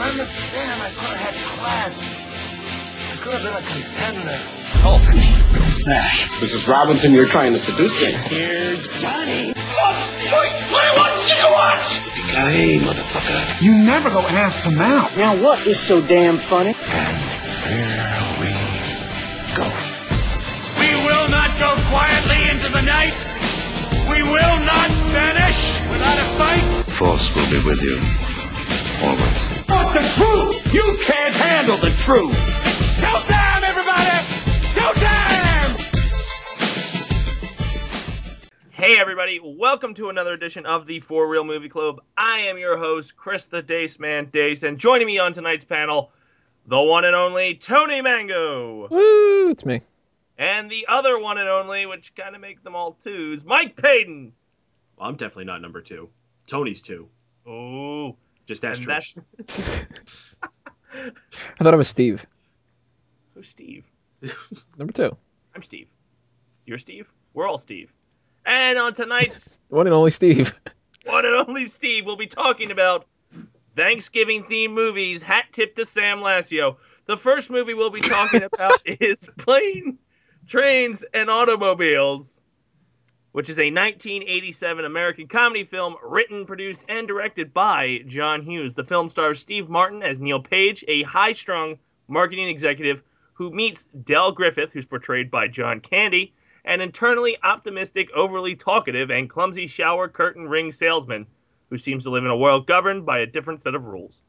don't understand. I could have had class. I could have been a contender. Hulk. Smash. Mrs. Robinson, you're trying to seduce me. Here's Johnny. Oh, 21 gigawatts! Hey, motherfucker. You never go ass to mouth. Now what is so damn funny? And here we go. We will not go quietly into the night. We will not vanish without a fight. Force will be with you. Always. But the truth! You can't handle the truth! Showtime, everybody! Showtime! Hey everybody, welcome to another edition of the Four Real Movie Club. I am your host, Chris the Dace Man Dace, and joining me on tonight's panel, the one and only Tony Mango. Woo, it's me. And the other one and only, which kind of make them all twos, Mike Payton. Well, I'm definitely not number two. Tony's two. Ooh. Just ask and Trish. I thought it was Steve. Who's Steve? Number two. I'm Steve. You're Steve? We're all Steve. And on tonight's One and only Steve. one and only Steve, we'll be talking about Thanksgiving themed movies, hat tip to Sam Lassio. The first movie we'll be talking about is Plane, Trains, and Automobiles, which is a 1987 American comedy film written, produced, and directed by John Hughes. The film stars Steve Martin as Neil Page, a high strung marketing executive who meets Del Griffith, who's portrayed by John Candy, an internally optimistic, overly talkative, and clumsy shower curtain ring salesman who seems to live in a world governed by a different set of rules.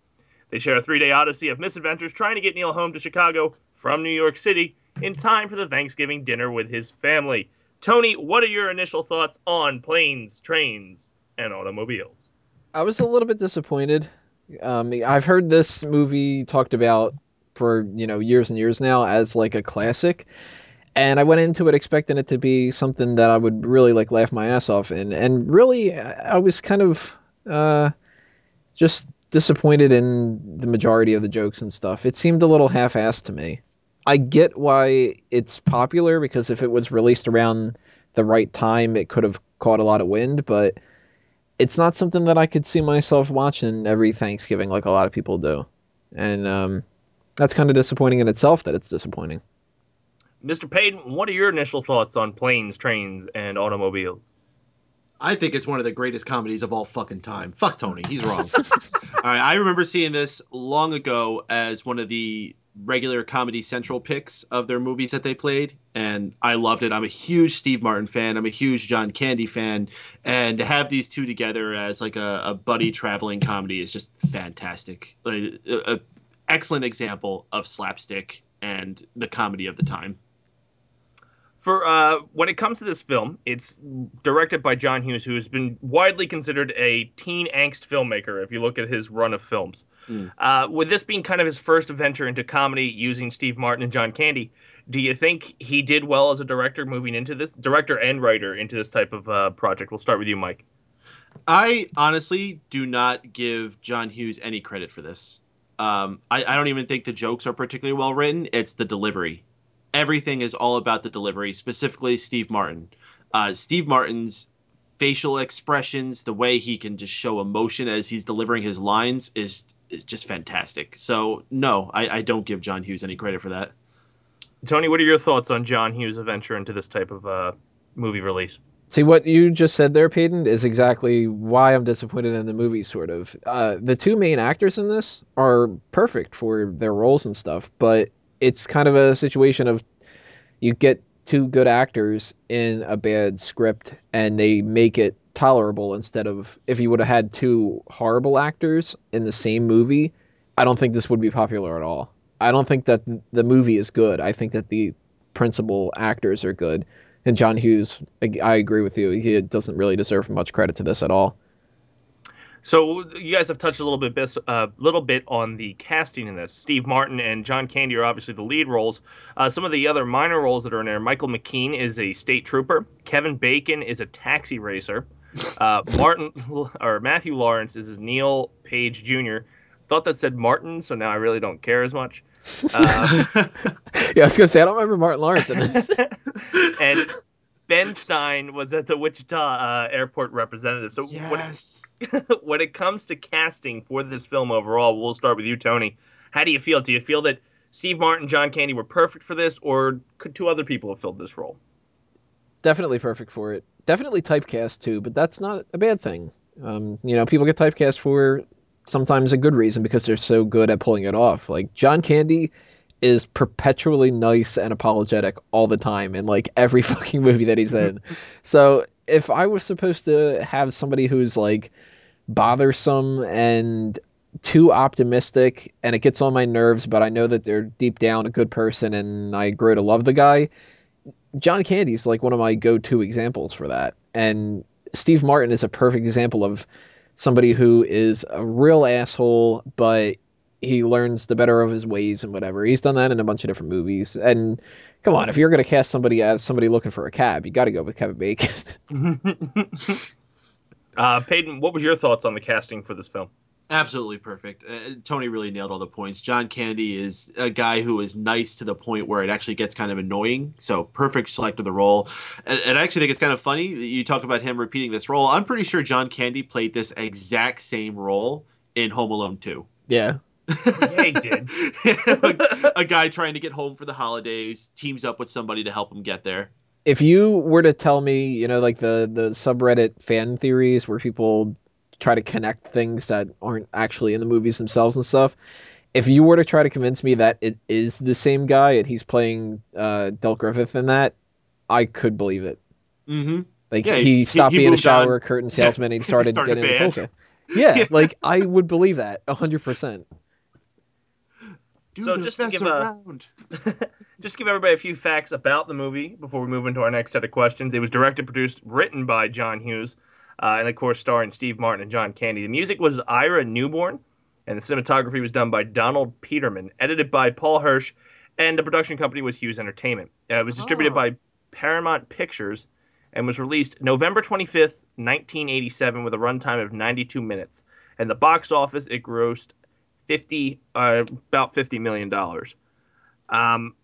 They share a three day odyssey of misadventures trying to get Neil home to Chicago from New York City in time for the Thanksgiving dinner with his family. Tony, what are your initial thoughts on planes, trains, and automobiles? I was a little bit disappointed. Um, I've heard this movie talked about for you know years and years now as like a classic, and I went into it expecting it to be something that I would really like laugh my ass off in, and really I was kind of uh, just disappointed in the majority of the jokes and stuff. It seemed a little half-assed to me. I get why it's popular because if it was released around the right time, it could have caught a lot of wind, but it's not something that I could see myself watching every Thanksgiving like a lot of people do. And um, that's kind of disappointing in itself that it's disappointing. Mr. Payton, what are your initial thoughts on planes, trains, and automobiles? I think it's one of the greatest comedies of all fucking time. Fuck Tony, he's wrong. all right, I remember seeing this long ago as one of the regular Comedy Central picks of their movies that they played, and I loved it. I'm a huge Steve Martin fan. I'm a huge John Candy fan, and to have these two together as like a, a buddy traveling comedy is just fantastic. Like, a, a excellent example of slapstick and the comedy of the time. For uh, when it comes to this film, it's directed by John Hughes, who has been widely considered a teen angst filmmaker. If you look at his run of films, Mm. uh, with this being kind of his first venture into comedy using Steve Martin and John Candy, do you think he did well as a director moving into this director and writer into this type of uh, project? We'll start with you, Mike. I honestly do not give John Hughes any credit for this. Um, I, I don't even think the jokes are particularly well written. It's the delivery. Everything is all about the delivery, specifically Steve Martin. Uh, Steve Martin's facial expressions, the way he can just show emotion as he's delivering his lines is is just fantastic. So no, I, I don't give John Hughes any credit for that. Tony, what are your thoughts on John Hughes' venture into this type of uh, movie release? See what you just said there, Peyton, is exactly why I'm disappointed in the movie. Sort of, uh, the two main actors in this are perfect for their roles and stuff, but it's kind of a situation of you get two good actors in a bad script, and they make it tolerable instead of if you would have had two horrible actors in the same movie. I don't think this would be popular at all. I don't think that the movie is good. I think that the principal actors are good. And John Hughes, I, agree with you. He doesn't really deserve much credit to this at all. So you guys have touched a little bit, bis- uh, little bit on the casting in this. Steve Martin and John Candy are obviously the lead roles. Uh, some of the other minor roles that are in there: Michael McKean is a state trooper. Kevin Bacon is a taxi racer. Uh, Martin or Matthew Lawrence is Neil Page Jr. Thought that said Martin, so now I really don't care as much. Uh, Yeah, I was gonna say I don't remember Martin Lawrence in this. and Ben Stein was at the Wichita uh, airport representative. So yes. when, it, when it comes to casting for this film overall, we'll start with you, Tony. How do you feel? Do you feel that Steve Martin, John Candy were perfect for this, or could two other people have filled this role? Definitely perfect for it. Definitely typecast too, but that's not a bad thing. Um, you know, people get typecast for sometimes a good reason because they're so good at pulling it off. Like John Candy is perpetually nice and apologetic all the time in like every fucking movie that he's in. so if I was supposed to have somebody who's like bothersome and too optimistic and it gets on my nerves, but I know that they're deep down a good person and I grow to love the guy. John Candy's like one of my go-to examples for that. And Steve Martin is a perfect example of somebody who is a real asshole, but he learns the better of his ways and whatever. He's done that in a bunch of different movies. And come on, if you're going to cast somebody as somebody looking for a cab, you got to go with Kevin Bacon. uh, Peyton, what was your thoughts on the casting for this film? Absolutely perfect. Uh, Tony really nailed all the points. John Candy is a guy who is nice to the point where it actually gets kind of annoying. So perfect select of the role. And, and I actually think it's kind of funny that you talk about him repeating this role. I'm pretty sure John Candy played this exact same role in Home Alone 2. Yeah. yeah, he did. a, a guy trying to get home for the holidays teams up with somebody to help him get there. If you were to tell me, you know, like the the subreddit fan theories where people try to connect things that aren't actually in the movies themselves and stuff. If you were to try to convince me that it is the same guy and he's playing uh, Del Griffith in that, I could believe it. Mm-hmm. Like Yeah, he, he- stopped he being a moved on. shower curtain salesman and he started, Started getting into band. polka. Yeah, Yeah. like I would believe that hundred percent. So just to give a- Just give everybody a few facts about the movie before we move into our next set of questions. It was directed, produced, written by John Hughes, uh, and of course starring Steve Martin and John Candy. The music was Ira Newborn, and the cinematography was done by Donald Peterman, edited by Paul Hirsch, and the production company was Hughes Entertainment. Uh, it was distributed Oh. by Paramount Pictures and was released November 25th, 1987, with a runtime of 92 minutes. And the box office, it grossed 50, uh, about 50 million dollars. Um,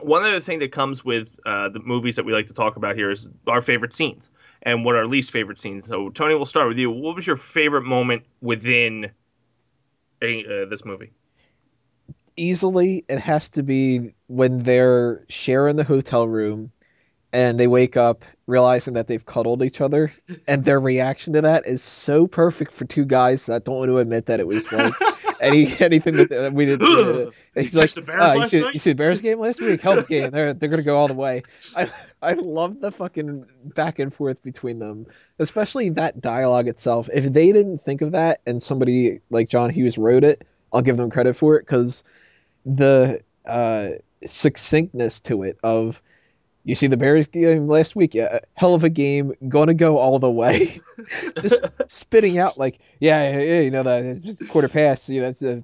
one other thing that comes with uh, the movies that we like to talk about here is our favorite scenes and what are our least favorite scenes. So, Tony, we'll start with you. What was your favorite moment within a, uh, this movie? Easily, it has to be when they're sharing the hotel room and they wake up realizing that they've cuddled each other, and their reaction to that is so perfect for two guys that don't want to admit that it was like any anything that that we did. He's You like, touched the Bears "Ah, you, see, night?" you see the Bears game last week? Hell of a game. They're they're gonna go all the way. I I love the fucking back and forth between them, especially that dialogue itself. If they didn't think of that and somebody like John Hughes wrote it, I'll give them credit for it because the uh, succinctness to it of you see the Bears game last week, yeah, hell of a game, gonna go all the way. just spitting out like, yeah, yeah, yeah, you know the quarter pass, you know, it's a,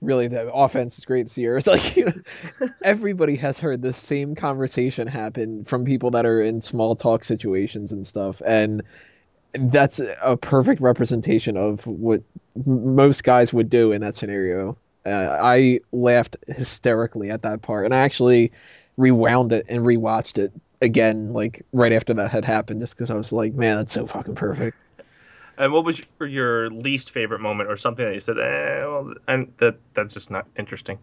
really the offense is great this year. It's like you know, everybody has heard the same conversation happen from people that are in small talk situations and stuff, and that's a perfect representation of what most guys would do in that scenario. Uh, I laughed hysterically at that part, and I actually rewound it and rewatched it again, like right after that had happened, just because I was like, man, that's so fucking perfect. And what was your, least favorite moment, or something that you said, eh, well, and that that's just not interesting?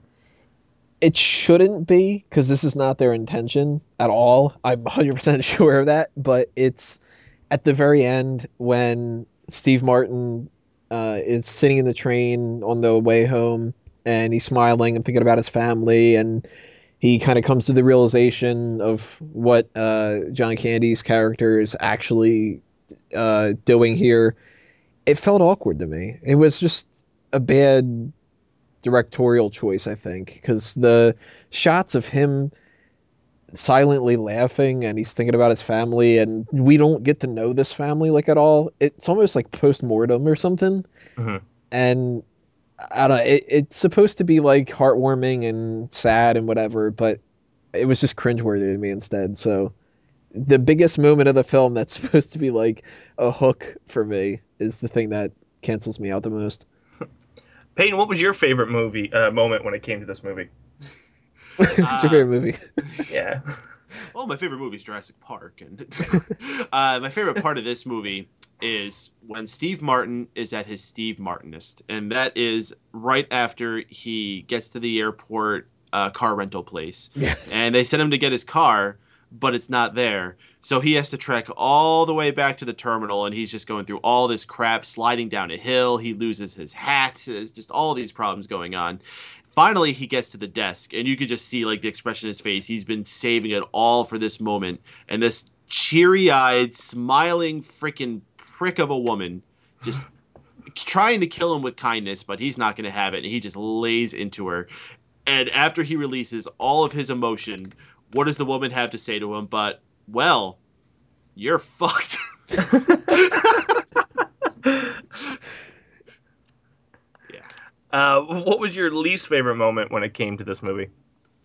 It shouldn't be because this is not their intention at all. I'm 100% sure of that, but it's at the very end when Steve Martin uh, is sitting in the train on the way home and he's smiling and thinking about his family and he kind of comes to the realization of what uh, John Candy's character is actually uh, doing here. It felt awkward to me. It was just a bad directorial choice, I think, because the shots of him silently laughing and he's thinking about his family and we don't get to know this family like at all. It's almost like post mortem or something. Mhm. And I don't know. It, it's supposed to be like heartwarming and sad and whatever, but it was just cringeworthy to me instead. So the biggest moment of the film that's supposed to be like a hook for me is the thing that cancels me out the most. Peyton, what was your favorite movie uh, moment when it came to this movie? What's your favorite movie? Yeah, Well, Well, my favorite movie is Jurassic Park, and uh, my favorite part of this movie is when Steve Martin is at his Steve Martinist, and that is right after he gets to the airport uh, car rental place, Yes. and they send him to get his car, but it's not there. So he has to trek all the way back to the terminal, and he's just going through all this crap, sliding down a hill. He loses his hat. There's just all these problems going on. Finally, he gets to the desk, and you could just see like the expression in his face. He's been saving it all for this moment, and this cheery-eyed, smiling, freaking prick of a woman just trying to kill him with kindness, but he's not going to have it, and he just lays into her. And after he releases all of his emotion, what does the woman have to say to him? But, well, you're fucked. Uh, what was your least favorite moment when it came to this movie,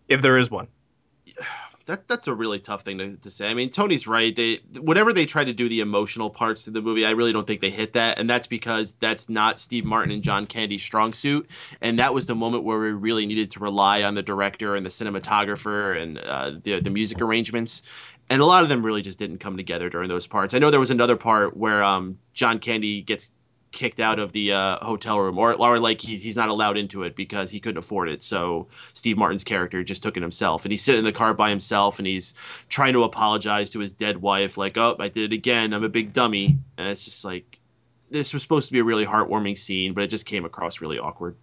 if there is one? That that's a really tough thing to, to say. I mean, Tony's right. They whenever they try to do the emotional parts of the movie, I really don't think they hit that, and that's because that's not Steve Martin and John Candy's strong suit. And that was the moment where we really needed to rely on the director and the cinematographer and uh, the the music arrangements. And a lot of them really just didn't come together during those parts. I know there was another part where um, John Candy gets kicked out of the uh, hotel room, or, or like he's, he's not allowed into it because he couldn't afford it. So Steve Martin's character just took it himself, and he's sitting in the car by himself, and he's trying to apologize to his dead wife, like, "Oh, I did it again. I'm a big dummy." And it's just like this was supposed to be a really heartwarming scene, but it just came across really awkward.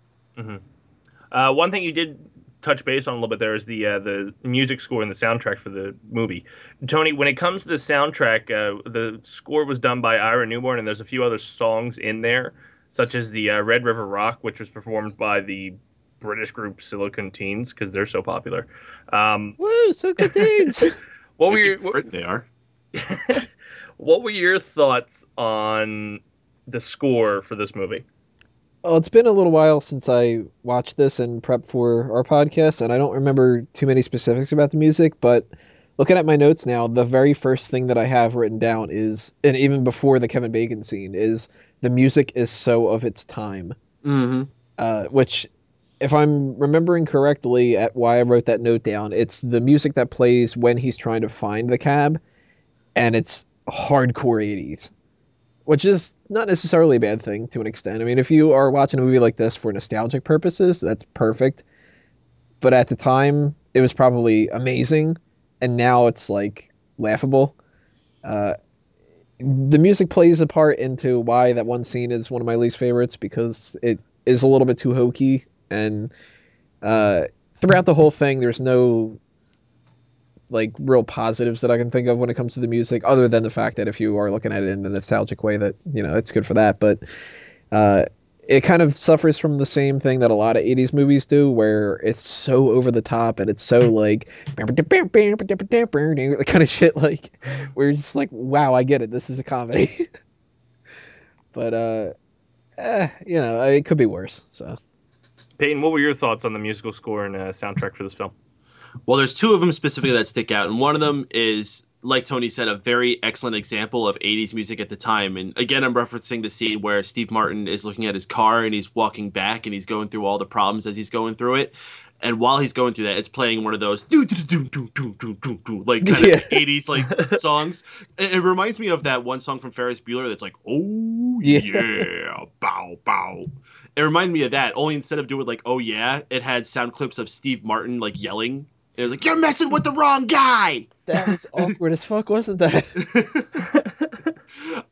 Uh, one thing you did touch base on a little bit there is the uh, the music score and the soundtrack for the movie. Tony, when it comes to the soundtrack, uh, the score was done by Ira Newborn, and there's a few other songs in there, such as the uh, Red River Rock, which was performed by the British group Silicon Teens because they're so popular. Um, Woo, so good deeds. what were your what, Britain they are. what were your thoughts on the score for this movie? Well, it's been a little while since I watched this and prepped for our podcast, and I don't remember too many specifics about the music, but looking at my notes now, the very first thing that I have written down is, and even before the Kevin Bacon scene, is the music is so of its time. Mm-hmm. Uh, which, if I'm remembering correctly, at why I wrote that note down, it's the music that plays when he's trying to find the cab, and it's hardcore 80s which is not necessarily a bad thing to an extent. I mean, if you are watching a movie like this for nostalgic purposes, that's perfect. But at the time, it was probably amazing, and now it's like laughable. Uh, the music plays a part into why that one scene is one of my least favorites because it is a little bit too hokey, and uh, throughout the whole thing, there's no like real positives that I can think of when it comes to the music, other than the fact that if you are looking at it in the nostalgic way, that you know it's good for that. But uh, it kind of suffers from the same thing that a lot of '80s movies do, where it's so over the top and it's so like kind of shit. Like we're just like, wow, I get it. This is a comedy. but uh, eh, you know, it could be worse. So Peyton, what were your thoughts on the musical score and uh, soundtrack for this film? Well, there's two of them specifically that stick out, and one of them is, like Tony said, a very excellent example of 80s music at the time. And again, I'm referencing the scene where Steve Martin is looking at his car and he's walking back and he's going through all the problems as he's going through it. And while he's going through that, it's playing one of those do do do do do do do do like kind Yeah. of 80s like songs. It, it reminds me of that one song from Ferris Bueller that's like, oh Yeah. yeah, bow bow. It reminded me of that. Only instead of doing like, oh yeah, it had sound clips of Steve Martin like yelling. It was like, you're messing with the wrong guy. that was awkward as fuck, wasn't that?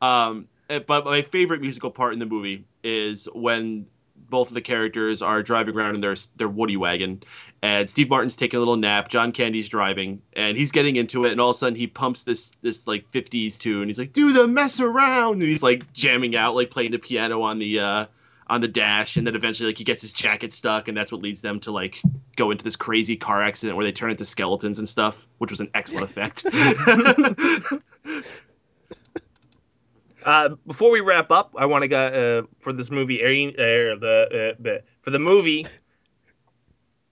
um, eh, but my favorite musical part in the movie is when both of the characters are driving around in their their Woody wagon, and Steve Martin's taking a little nap. John Candy's driving, and he's getting into it, and all of a sudden he pumps this this like '50s tune. He's like, "Do the mess around," and he's like jamming out, like playing the piano on the uh, on the dash, and then eventually like he gets his jacket stuck, and that's what leads them to like go into this crazy car accident where they turn into skeletons and stuff, which was an excellent effect. Uh, before we wrap up, I want to go uh, for this movie. airing- Uh, the uh, for the movie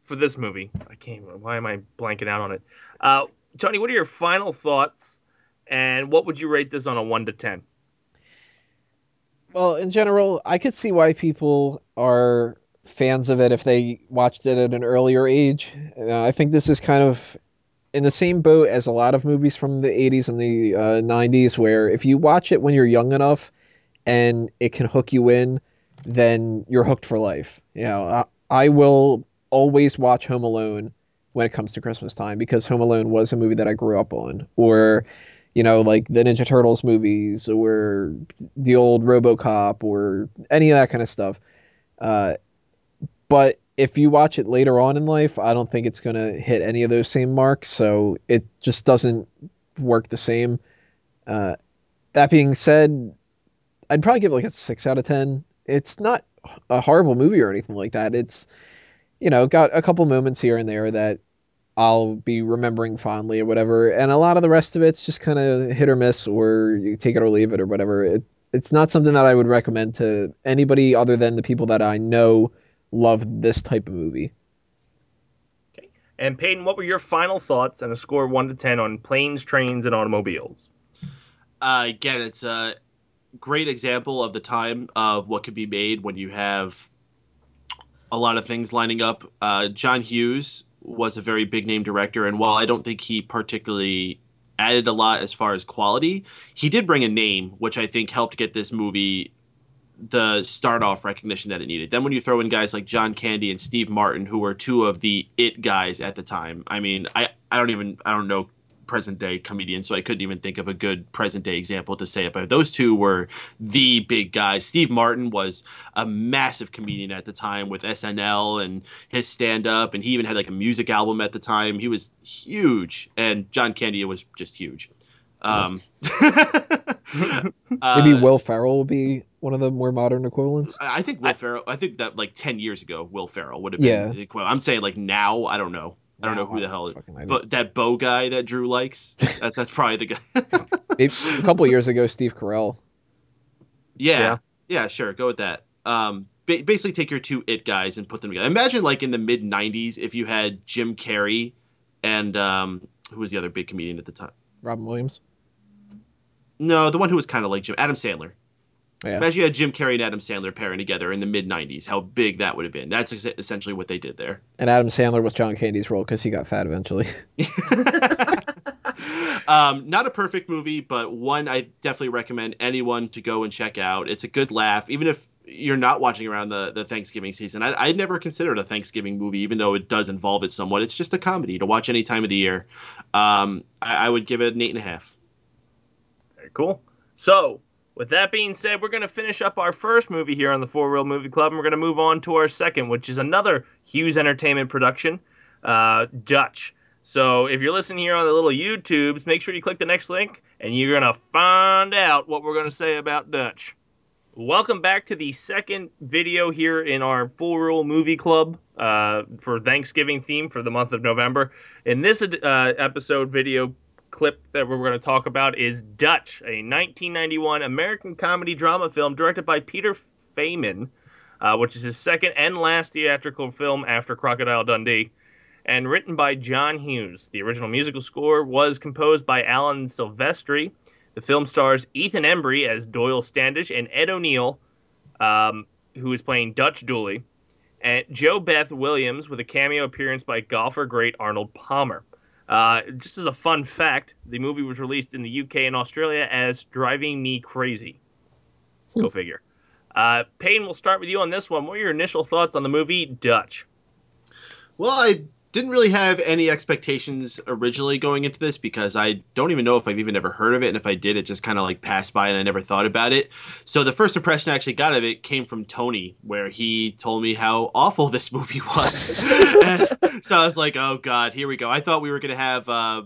for this movie. I can't. Why am I blanking out on it? Uh, Tony, what are your final thoughts? And what would you rate this on a one to ten? Well, in general, I could see why people are fans of it if they watched it at an earlier age. Uh, I think this is kind of in the same boat as a lot of movies from the 80s and the uh, 90s, where if you watch it when you're young enough and it can hook you in, then you're hooked for life. You know, I, I will always watch Home Alone when it comes to Christmas time because Home Alone was a movie that I grew up on, or you know, like the Ninja Turtles movies, or the old RoboCop, or any of that kind of stuff. Uh, but if you watch it later on in life, I don't think it's going to hit any of those same marks. So it just doesn't work the same. Uh, that being said, I'd probably give it like a six out of 10. It's not a horrible movie or anything like that. It's, you know, got a couple moments here and there that I'll be remembering fondly or whatever. And a lot of the rest of it's just kind of hit or miss or you take it or leave it or whatever. It, it's not something that I would recommend to anybody other than the people that I know love this type of movie. Okay. And Peyton, what were your final thoughts and a score 1 to 10 on planes, trains, and automobiles? Uh, again, it's a great example of the time of what could be made when you have a lot of things lining up. Uh, John Hughes was a very big name director, and while I don't think he particularly added a lot as far as quality, he did bring a name, which I think helped get this movie the start off recognition that it needed. Then when you throw in guys like John Candy and Steve Martin, who were two of the it guys at the time, I mean, I, I don't even I don't know present day comedian, so I couldn't even think of a good present day example to say it. But those two were the big guys. Steve Martin was a massive comedian at the time with SNL and his stand up, and he even had like a music album at the time. He was huge, and John Candy was just huge. Um, Maybe uh, Will Ferrell will be one of the more modern equivalents. I think Will Ferrell. I think that like ten years ago, Will Ferrell would have been. Yeah. I'm saying like now, I don't know. I don't know who the hell, is, but that bow guy that Drew likes. that, that's probably the guy. a couple years ago, Steve Carell. Yeah, yeah, yeah, sure, go with that. Um, ba- basically, take your two it guys and put them together. Imagine like in the mid '90s, if you had Jim Carrey and um, who was the other big comedian at the time? Robin Williams. No, the one who was kind of like Jim, Adam Sandler. Yeah. Imagine you had Jim Carrey and Adam Sandler pairing together in the mid '90s. How big that would have been. That's essentially what they did there. And Adam Sandler was John Candy's role because he got fat eventually. um, not a perfect movie, but one I definitely recommend anyone to go and check out. It's a good laugh, even if you're not watching around the, the Thanksgiving season. I, I never considered a Thanksgiving movie, even though it does involve it somewhat. It's just a comedy to watch any time of the year. Um, I, I would give it an eight and a half. Very cool. So, with that being said, we're going to finish up our first movie here on the Four Reel Movie Club, and we're going to move on to our second, which is another Hughes Entertainment production, uh, Dutch. So if you're listening here on the little YouTubes, make sure you click the next link, and you're going to find out what we're going to say about Dutch. Welcome back to the second video here in our Full Rule Movie Club uh, for Thanksgiving theme for the month of November. In this uh, episode video, clip that we're going to talk about is Dutch, a 1991 American comedy drama film directed by Peter Faiman, uh, which is his second and last theatrical film after Crocodile Dundee, and written by John Hughes. The original musical score was composed by Alan Silvestri. The film stars Ethan Embry as Doyle Standish and Ed O'Neill, um, who is playing Dutch Dooley, and JoBeth Williams with a cameo appearance by golfer great Arnold Palmer. Uh, just as a fun fact, the movie was released in the UK and Australia as Driving Me Crazy. Go figure. Uh, Payne, we'll start with you on this one. What are your initial thoughts on the movie Dutch? Well, I didn't really have any expectations originally going into this because I don't even know if I've even ever heard of it. And if I did, it just kind of like passed by and I never thought about it. So the first impression I actually got of it came from Tony, where he told me how awful this movie was. so I was like, oh God, here we go. I thought we were going to have. Uh,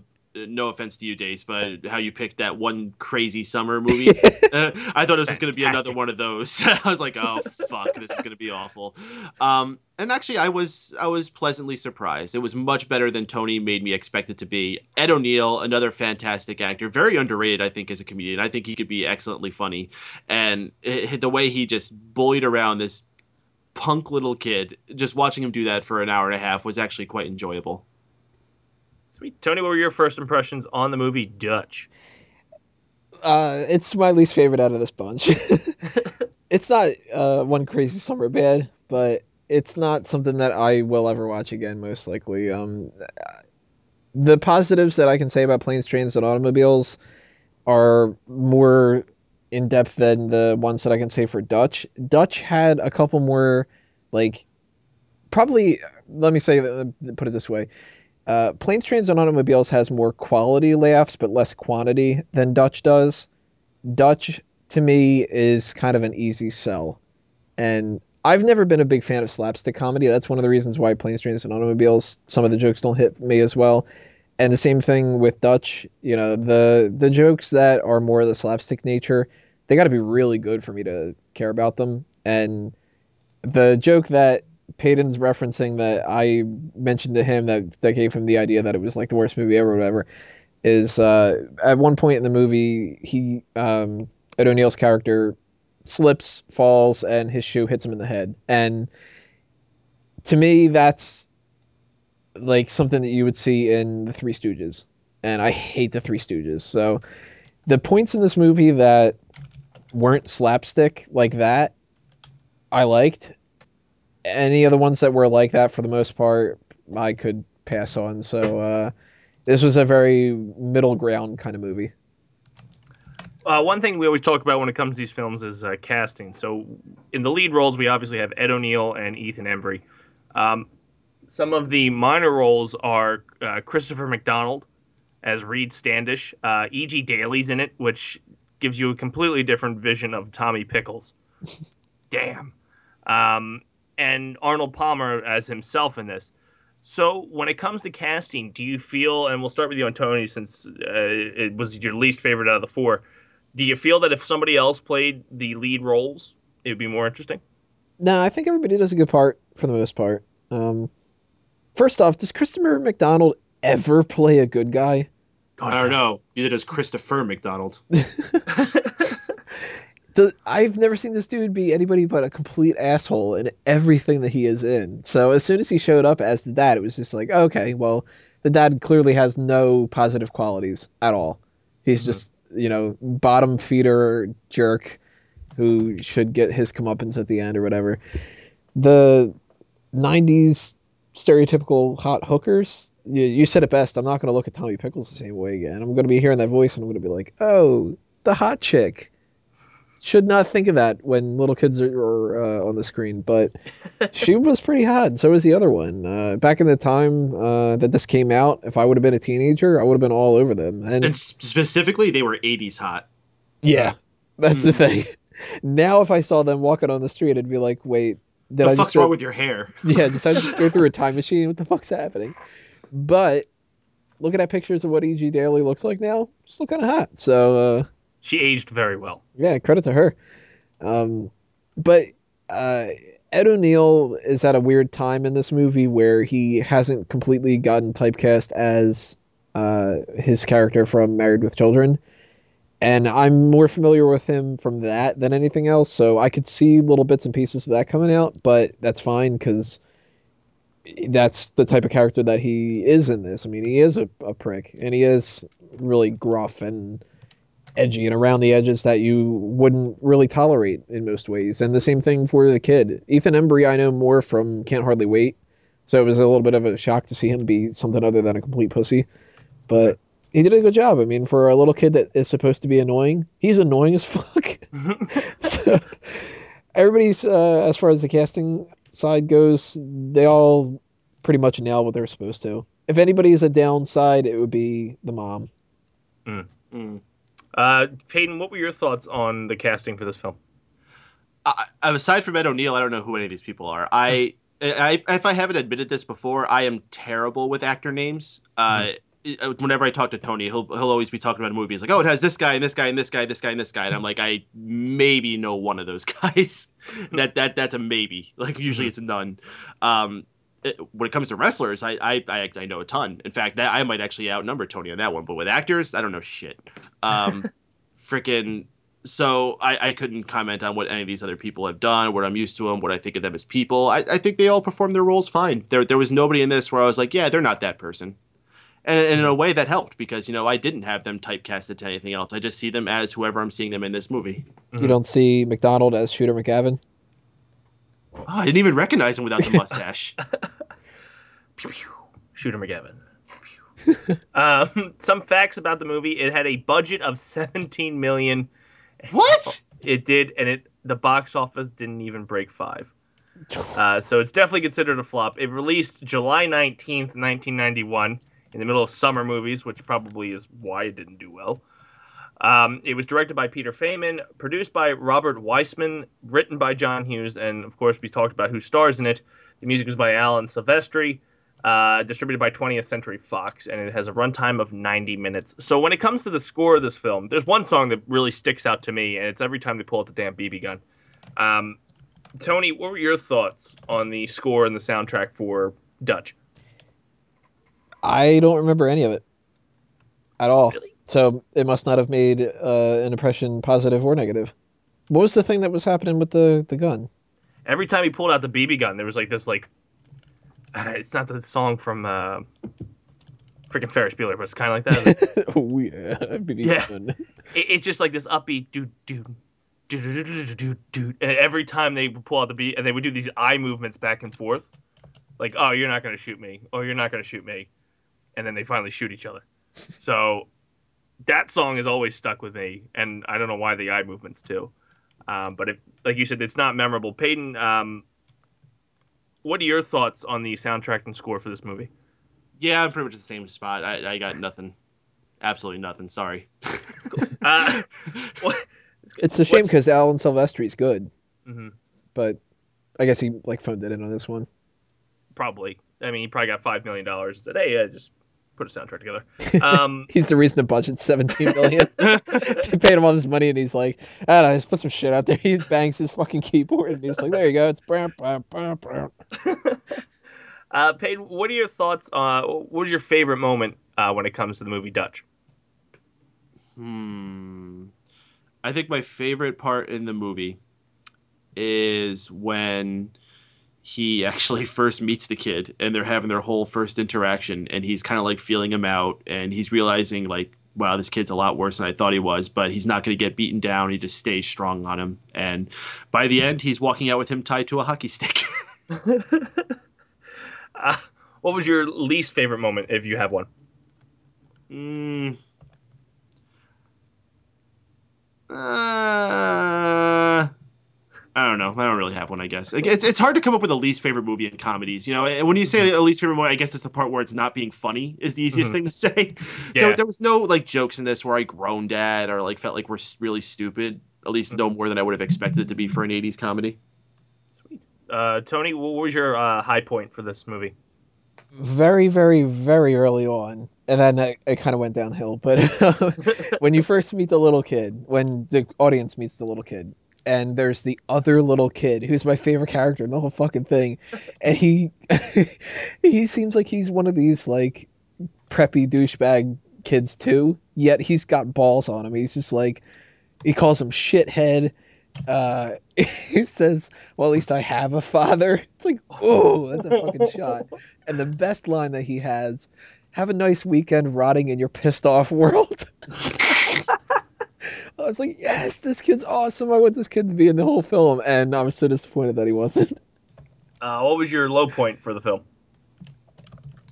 no offense to you, Dace, but how you picked that one crazy summer movie. uh, I thought it was going to be another one of those. I was like, oh fuck, this is going to be awful. Um, and actually, I was I was pleasantly surprised. It was much better than Tony made me expect it to be. Ed O'Neill, another fantastic actor, very underrated, I think, as a comedian. I think he could be excellently funny, and it, the way he just bullied around this punk little kid, just watching him do that for an hour and a half was actually quite enjoyable. Sweet. Tony, what were your first impressions on the movie Dutch? Uh, it's my least favorite out of this bunch. it's not uh, one crazy summer bad, but it's not something that I will ever watch again, most likely. Um, the positives that I can say about planes, trains, and automobiles are more in depth than the ones that I can say for Dutch. Dutch had a couple more, like, probably. Let me say, uh, put it this way: uh, planes, trains, and automobiles has more quality laughs, but less quantity than Dutch does. Dutch, to me, is kind of an easy sell, and I've never been a big fan of slapstick comedy. That's one of the reasons why planes, trains, and automobiles. Some of the jokes don't hit me as well and the same thing with Dutch. You know, the the jokes that are more of the slapstick nature, they got to be really good for me to care about them. And the joke that Peyton's referencing that I mentioned to him that that gave him the idea that it was like the worst movie ever, or whatever, is uh, at one point in the movie he um, Ed O'Neill's character slips, falls, and his shoe hits him in the head. And to me, that's like something that you would see in the Three Stooges, and I hate the Three Stooges. So the points in this movie that weren't slapstick like that, I liked. Any of the ones that were like that, for the most part, I could pass on. So uh, this was a very middle ground kind of movie. Uh, one thing we always talk about when it comes to these films is uh, casting. So, in the lead roles, we obviously have Ed O'Neill and Ethan Embry. Um, some of the minor roles are uh, Christopher McDonald as Reed Standish. Uh, E.G. Daily's in it, which gives you a completely different vision of Tommy Pickles. Damn. Um, and Arnold Palmer as himself in this. So, when it comes to casting, do you feel, and we'll start with you, Tony, since uh, it was your least favorite out of the four, do you feel that if somebody else played the lead roles, it would be more interesting? No, I think everybody does a good part for the most part. Um, first off, does Christopher McDonald ever play a good guy? I don't know. Neither does Christopher McDonald. the, I've never seen this dude be anybody but a complete asshole in everything that he is in. So as soon as he showed up as the dad, it was just like, okay, well, the dad clearly has no positive qualities at all. He's mm-hmm. just, you know, bottom feeder jerk who should get his comeuppance at the end or whatever. The 90s stereotypical hot hookers. You, you said it best. I'm not going to look at Tommy Pickles the same way again. I'm going to be hearing that voice and I'm going to be like, oh, the hot chick. Should not think of that when little kids are, are uh, on the screen, but she was pretty hot. So was the other one. Uh, back in the time uh, that this came out, if I would have been a teenager, I would have been all over them. And, and specifically, they were 80s hot. Yeah, that's the thing. Now, if I saw them walking on the street, I'd be like, wait, did the I fuck's wrong with your hair? yeah, just I just go through a time machine. What the fuck's happening? But looking at pictures of what E.G. Daily looks like now, just look kind of hot. So uh, she aged very well. Yeah, credit to her. Um, but uh, Ed O'Neill is at a weird time in this movie where he hasn't completely gotten typecast as uh, his character from Married with Children and I'm more familiar with him from that than anything else. So I could see little bits and pieces of that coming out, but that's fine because that's the type of character that he is in this. I mean, he is a, a prick, and he is really gruff and edgy and around the edges that you wouldn't really tolerate in most ways. And the same thing for the kid. Ethan Embry, I know more from Can't Hardly Wait, so it was a little bit of a shock to see him be something other than a complete pussy. But he did a good job. I mean, for a little kid that is supposed to be annoying, he's annoying as fuck. so everybody's uh, as far as the casting side goes, they all pretty much nail what they're supposed to. If anybody's a downside, it would be the mom. Mm. Mm. Uh, Peyton, what were your thoughts on the casting for this film? I, aside from Ed O'Neill, I don't know who any of these people are. I, I if I haven't admitted this before, I am terrible with actor names. Uh, mm uh, whenever I talk to Tony, he'll he'll always be talking about a movie. He's like, "Oh, it has this guy and this guy and this guy, this guy and this guy," and I'm like, I maybe know one of those guys. that that that's a maybe. Like usually mm-hmm. it's a none. Um, when it comes to wrestlers, I, I I I know a ton. In fact, that I might actually outnumber Tony on that one. But with actors, I don't know shit. Um, freaking. So I, I couldn't comment on what any of these other people have done, what I'm used to them, what I think of them as people. I, I think they all perform their roles fine. There there was nobody in this where I was like, yeah, they're not that person and, and in a way that helped because you know I didn't have them typecasted to anything else. I just see them as whoever I'm seeing them in this movie. You don't see McDonald as Shooter McGavin. Oh, I didn't even recognize him without the mustache. Shooter McGavin. Um, some facts about the movie: it had a budget of 17 million. What? It did, and it the box office didn't even break five. Uh, so it's definitely considered a flop. It released July 19th, 1991, in the middle of summer movies, which probably is why it didn't do well. Um, it was directed by Peter Faiman, produced by Robert Weissman, written by John Hughes, and of course, we talked about who stars in it. The music was by Alan Silvestri, uh, distributed by 20th Century Fox, and it has a runtime of 90 minutes. So when it comes to the score of this film, there's one song that really sticks out to me, and it's every time they pull out the damn BB gun. Um, Tony, what were your thoughts on the score and the soundtrack for Dutch? I don't remember any of it at all. Really? So it must not have made uh, an impression positive or negative. What was the thing that was happening with the, the gun? Every time he pulled out the BB gun, there was like this like uh, it's not the song from uh, freaking Ferris Bueller, but it's kind of like that. Like, oh yeah, BB yeah. Gun. It, it's just like this upbeat do do do do do do do, and every time they would pull out the beat, and they would do these eye movements back and forth, like oh you're not gonna shoot me, oh you're not gonna shoot me, and then they finally shoot each other. So that song has always stuck with me, and I don't know why the eye movements too. Um, but if, like you said, it's not memorable. Peyton, um, what are your thoughts on the soundtrack and score for this movie? Yeah, I'm pretty much the same spot. I, I got nothing. Absolutely nothing. Sorry. Uh, what, It's a shame because Alan Silvestri's good, Mhm. but I guess he like phoned it in on this one. probably. I mean, he probably got five million dollars. Said, "Hey, uh, just put a soundtrack together." Um, He's the reason the budget's 17 million. they paid him all this money, and he's like, I don't know, just put some shit out there. He bangs his fucking keyboard, and he's like, there you go. It's brum, brum, brum, brum. uh, Peyton, what are your thoughts? on what was your favorite moment uh, when it comes to the movie Dutch? Hmm. I think my favorite part in the movie is when he actually first meets the kid and they're having their whole first interaction and he's kind of like feeling him out and he's realizing like wow this kid's a lot worse than i thought he was but he's not going to get beaten down he just stays strong on him and by the end he's walking out with him tied to a hockey stick Uh, what was your least favorite moment, if you have one? Mm. Uh, I don't know. I don't really have one. I guess it's it's hard to come up with a least favorite movie in comedies. You know, when you say a least favorite movie, I guess it's the part where it's not being funny is the easiest Mhm. thing to say. Yeah. There, there was no like jokes in this where I groaned at or like felt like we're really stupid. At least no more than I would have expected it to be for an '80s comedy. Sweet. Uh, Tony, what was your uh, high point for this movie? Very, very, very early on. And then it, it kind of went downhill. But when you first meet the little kid, when the audience meets the little kid, and there's the other little kid who's my favorite character in the whole fucking thing, and he he seems like he's one of these like preppy douchebag kids too. Yet he's got balls on him. He's just like he calls him shithead. Uh, he says, "Well, at least I have a father." It's like, oh, that's a fucking shot. And the best line that he has, "Have a nice weekend rotting in your pissed off world." I was like, yes, this kid's awesome. I want this kid to be in the whole film, and I was so disappointed that he wasn't. Uh, what was your low point for the film?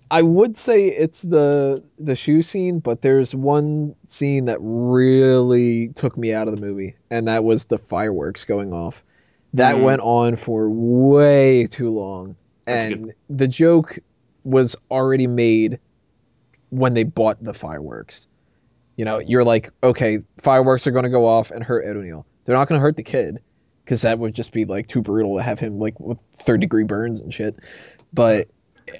I would say it's the the shoe scene, but there's one scene that really took me out of the movie, and that was the fireworks going off. That Mhm. went on for way too long, That's and the joke was already made when they bought the fireworks. You know, you're like, okay, fireworks are going to go off and hurt Ed O'Neill. They're not going to hurt the kid because that would just be like too brutal to have him like with third degree burns and shit. But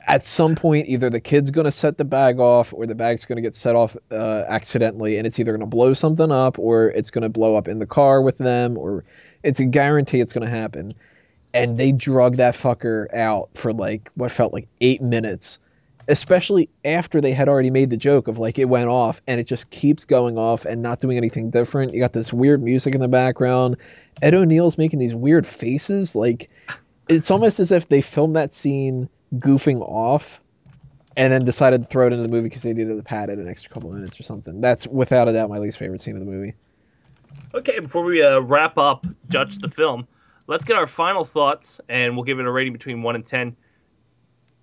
at some point, either the kid's going to set the bag off or the bag's going to get set off uh, accidentally, and it's either going to blow something up or it's going to blow up in the car with them, or it's a guarantee it's going to happen. And they drug that fucker out for like what felt like eight minutes, especially after they had already made the joke of like it went off and it just keeps going off and not doing anything different. You got this weird music in the background. Ed O'Neill's making these weird faces. Like it's almost as if they filmed that scene goofing off and then decided to throw it into the movie because they needed to pad it an extra couple minutes or something. That's without a doubt my least favorite scene of the movie. Okay, before we uh, wrap up Dutch the film, let's get our final thoughts, and we'll give it a rating between one and ten.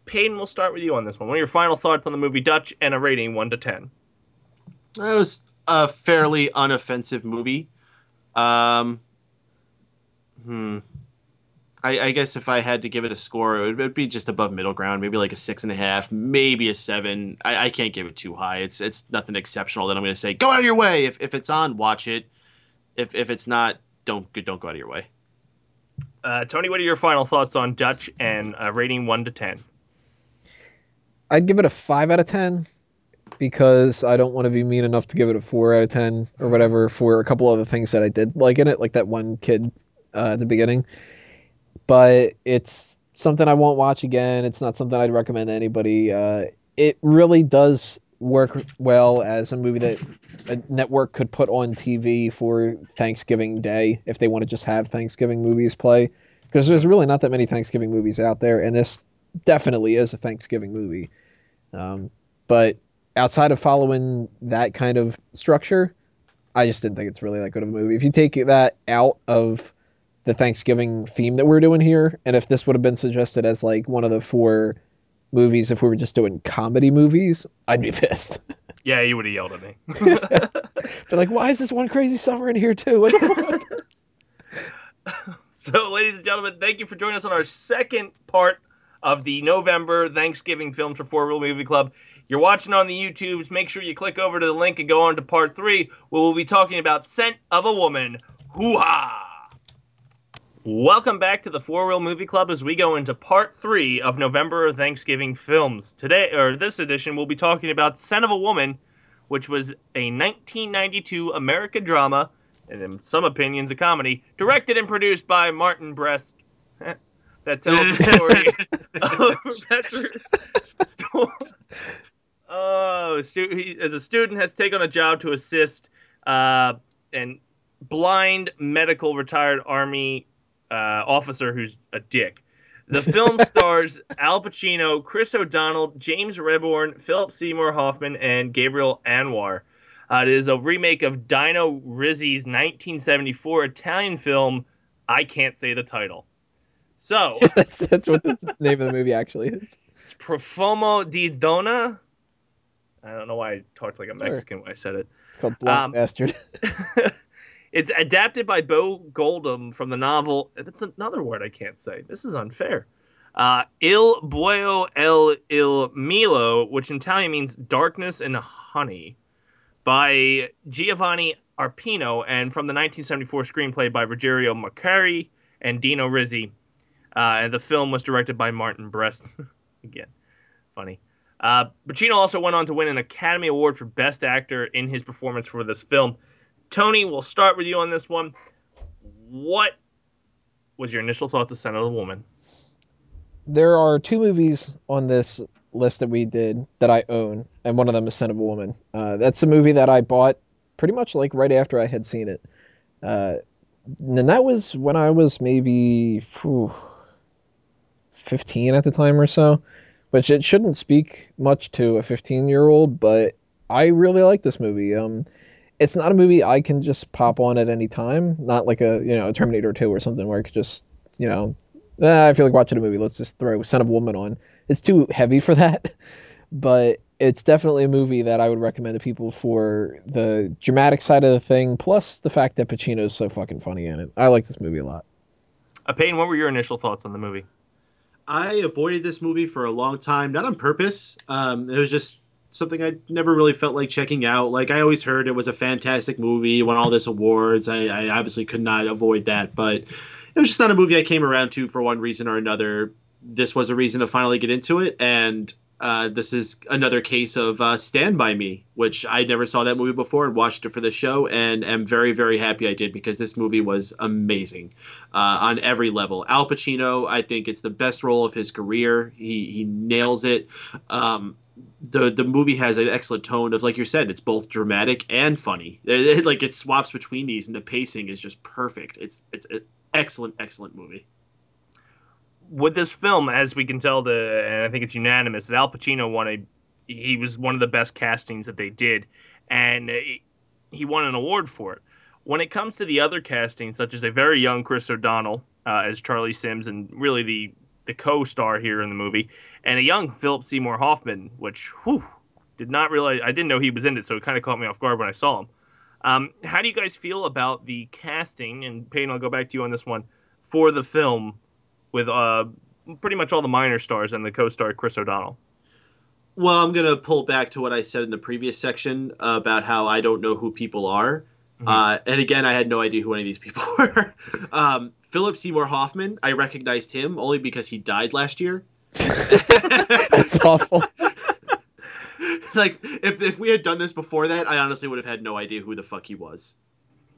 Payne, we'll start with you on this one. What are your final thoughts on the movie Dutch and a rating one to ten? That was a fairly unoffensive movie. Um, hmm. I, I guess if I had to give it a score, it would, it be just above middle ground, maybe like a six and a half, maybe a seven. I, I can't give it too high. It's it's nothing exceptional that I'm going to say go out of your way. If, if it's on, watch it. If if it's not, don't don't go out of your way. Uh, Tony, what are your final thoughts on Dutch and a rating one to ten? I'd give it a five out of ten because I don't want to be mean enough to give it a four out of ten or whatever for a couple other things that I did like in it, like that one kid uh, at the beginning. But it's something I won't watch again. It's not something I'd recommend to anybody. Uh, it really does work well as a movie that a network could put on TV for Thanksgiving Day if they want to just have Thanksgiving movies play. Because there's really not that many Thanksgiving movies out there, and this definitely is a Thanksgiving movie. Um, but outside of following that kind of structure, I just didn't think it's really that good of a movie. If you take that out of the Thanksgiving theme that we're doing here, and if this would have been suggested as like one of the four movies, if we were just doing comedy movies, I'd be pissed. Yeah, you would have yelled at me. But like, why is this one crazy summer in here too? What the fuck? So, ladies and gentlemen, thank you for joining us on our second part of the November Thanksgiving Films for Four Wheel Movie Club. You're watching on the YouTubes. Make sure you click over to the link and go on to part three, where we'll be talking about Scent of a Woman. Hoo ha! Welcome back to the Four Wheel Movie Club as we go into part three of November Thanksgiving films. Today, or this edition, we'll be talking about Scent of a Woman, which was a 1992 American drama, and in some opinions, a comedy, directed and produced by Martin Brest. that tells the story of veteran sto- Oh, stu- he, as a student, has taken on a job to assist uh, an blind medical retired army uh, officer who's a dick. The film stars Al Pacino, Chris O'Donnell, James Rebhorn, Philip Seymour Hoffman, and Gabrielle Anwar. Uh, it is a remake of Dino Risi's 1974 Italian film. I can't say the title. So that's that's what the name of the movie actually is. it's Profumo di Donna. I don't know why I talked like a Mexican when I said it. It's called Blind Um, Bastard. it's adapted by Bo Goldman from the novel. That's another word I can't say. This is unfair. Uh, Il Buio el il Milo, which in Italian means darkness and honey, by Giovanni Arpino, and from the 1974 screenplay by Ruggero Maccari and Dino Risi. Uh, and the film was directed by Martin Brest. Again, funny. Uh, Pacino also went on to win an Academy Award for Best Actor in his performance for this film. Tony, we'll start with you on this one. What was your initial thought to Scent of the Woman? there are two movies on this list that we did that I own, and one of them is Scent of a Woman. Uh, that's a movie that I bought pretty much like right after I had seen it. Uh, and that was when I was maybe whew, 15 at the time or so, which it shouldn't speak much to a 15 year old, but I really like this movie. Um, it's not a movie I can just pop on at any time, not like a you know a Terminator 2 or something where I could just you know "Ah, I feel like watching a movie. Let's just throw Scent of a Woman on. It's too heavy for that, but it's definitely a movie that I would recommend to people for the dramatic side of the thing, plus the fact that Pacino's so fucking funny in it. I like this movie a lot. Uh, Payne, what were your initial thoughts on the movie? I avoided this movie for a long time, not on purpose. Um, it was just something I never really felt like checking out. Like I always heard it was a fantastic movie, won all this awards. I, I obviously could not avoid that, but it was just not a movie I came around to for one reason or another. This was a reason to finally get into it, and uh, this is another case of uh, Stand By Me, which I never saw that movie before and watched it for the show, and am very, very happy I did because this movie was amazing uh, on every level. Al Pacino, I think it's the best role of his career. He he nails it. Um, the the movie has an excellent tone of like you said, it's both dramatic and funny. It, it- like it swaps between these, and the pacing is just perfect. It's it's an excellent, excellent movie. With this film, as we can tell, the and I think it's unanimous that Al Pacino won a. He was one of the best castings that they did, and he- won an award for it. When it comes to the other castings, such as a very young Chris O'Donnell uh, as Charlie Simms, and really the the co-star here in the movie, and a young Philip Seymour Hoffman, which whew, did not realize I didn't know he was in it, so it kind of caught me off guard when I saw him. Um, how do you guys feel about the casting? And Payne, I'll go back to you on this one for the film with uh, pretty much all the minor stars and the co-star Chris O'Donnell. Well, I'm gonna pull back to what I said in the previous section about how I don't know who people are. Mm-hmm. Uh, and again, I had no idea who any of these people were. um, Philip Seymour Hoffman, I recognized him only because he died last year. That's awful. like if if we had done this before that, I honestly would have had no idea who the fuck he was,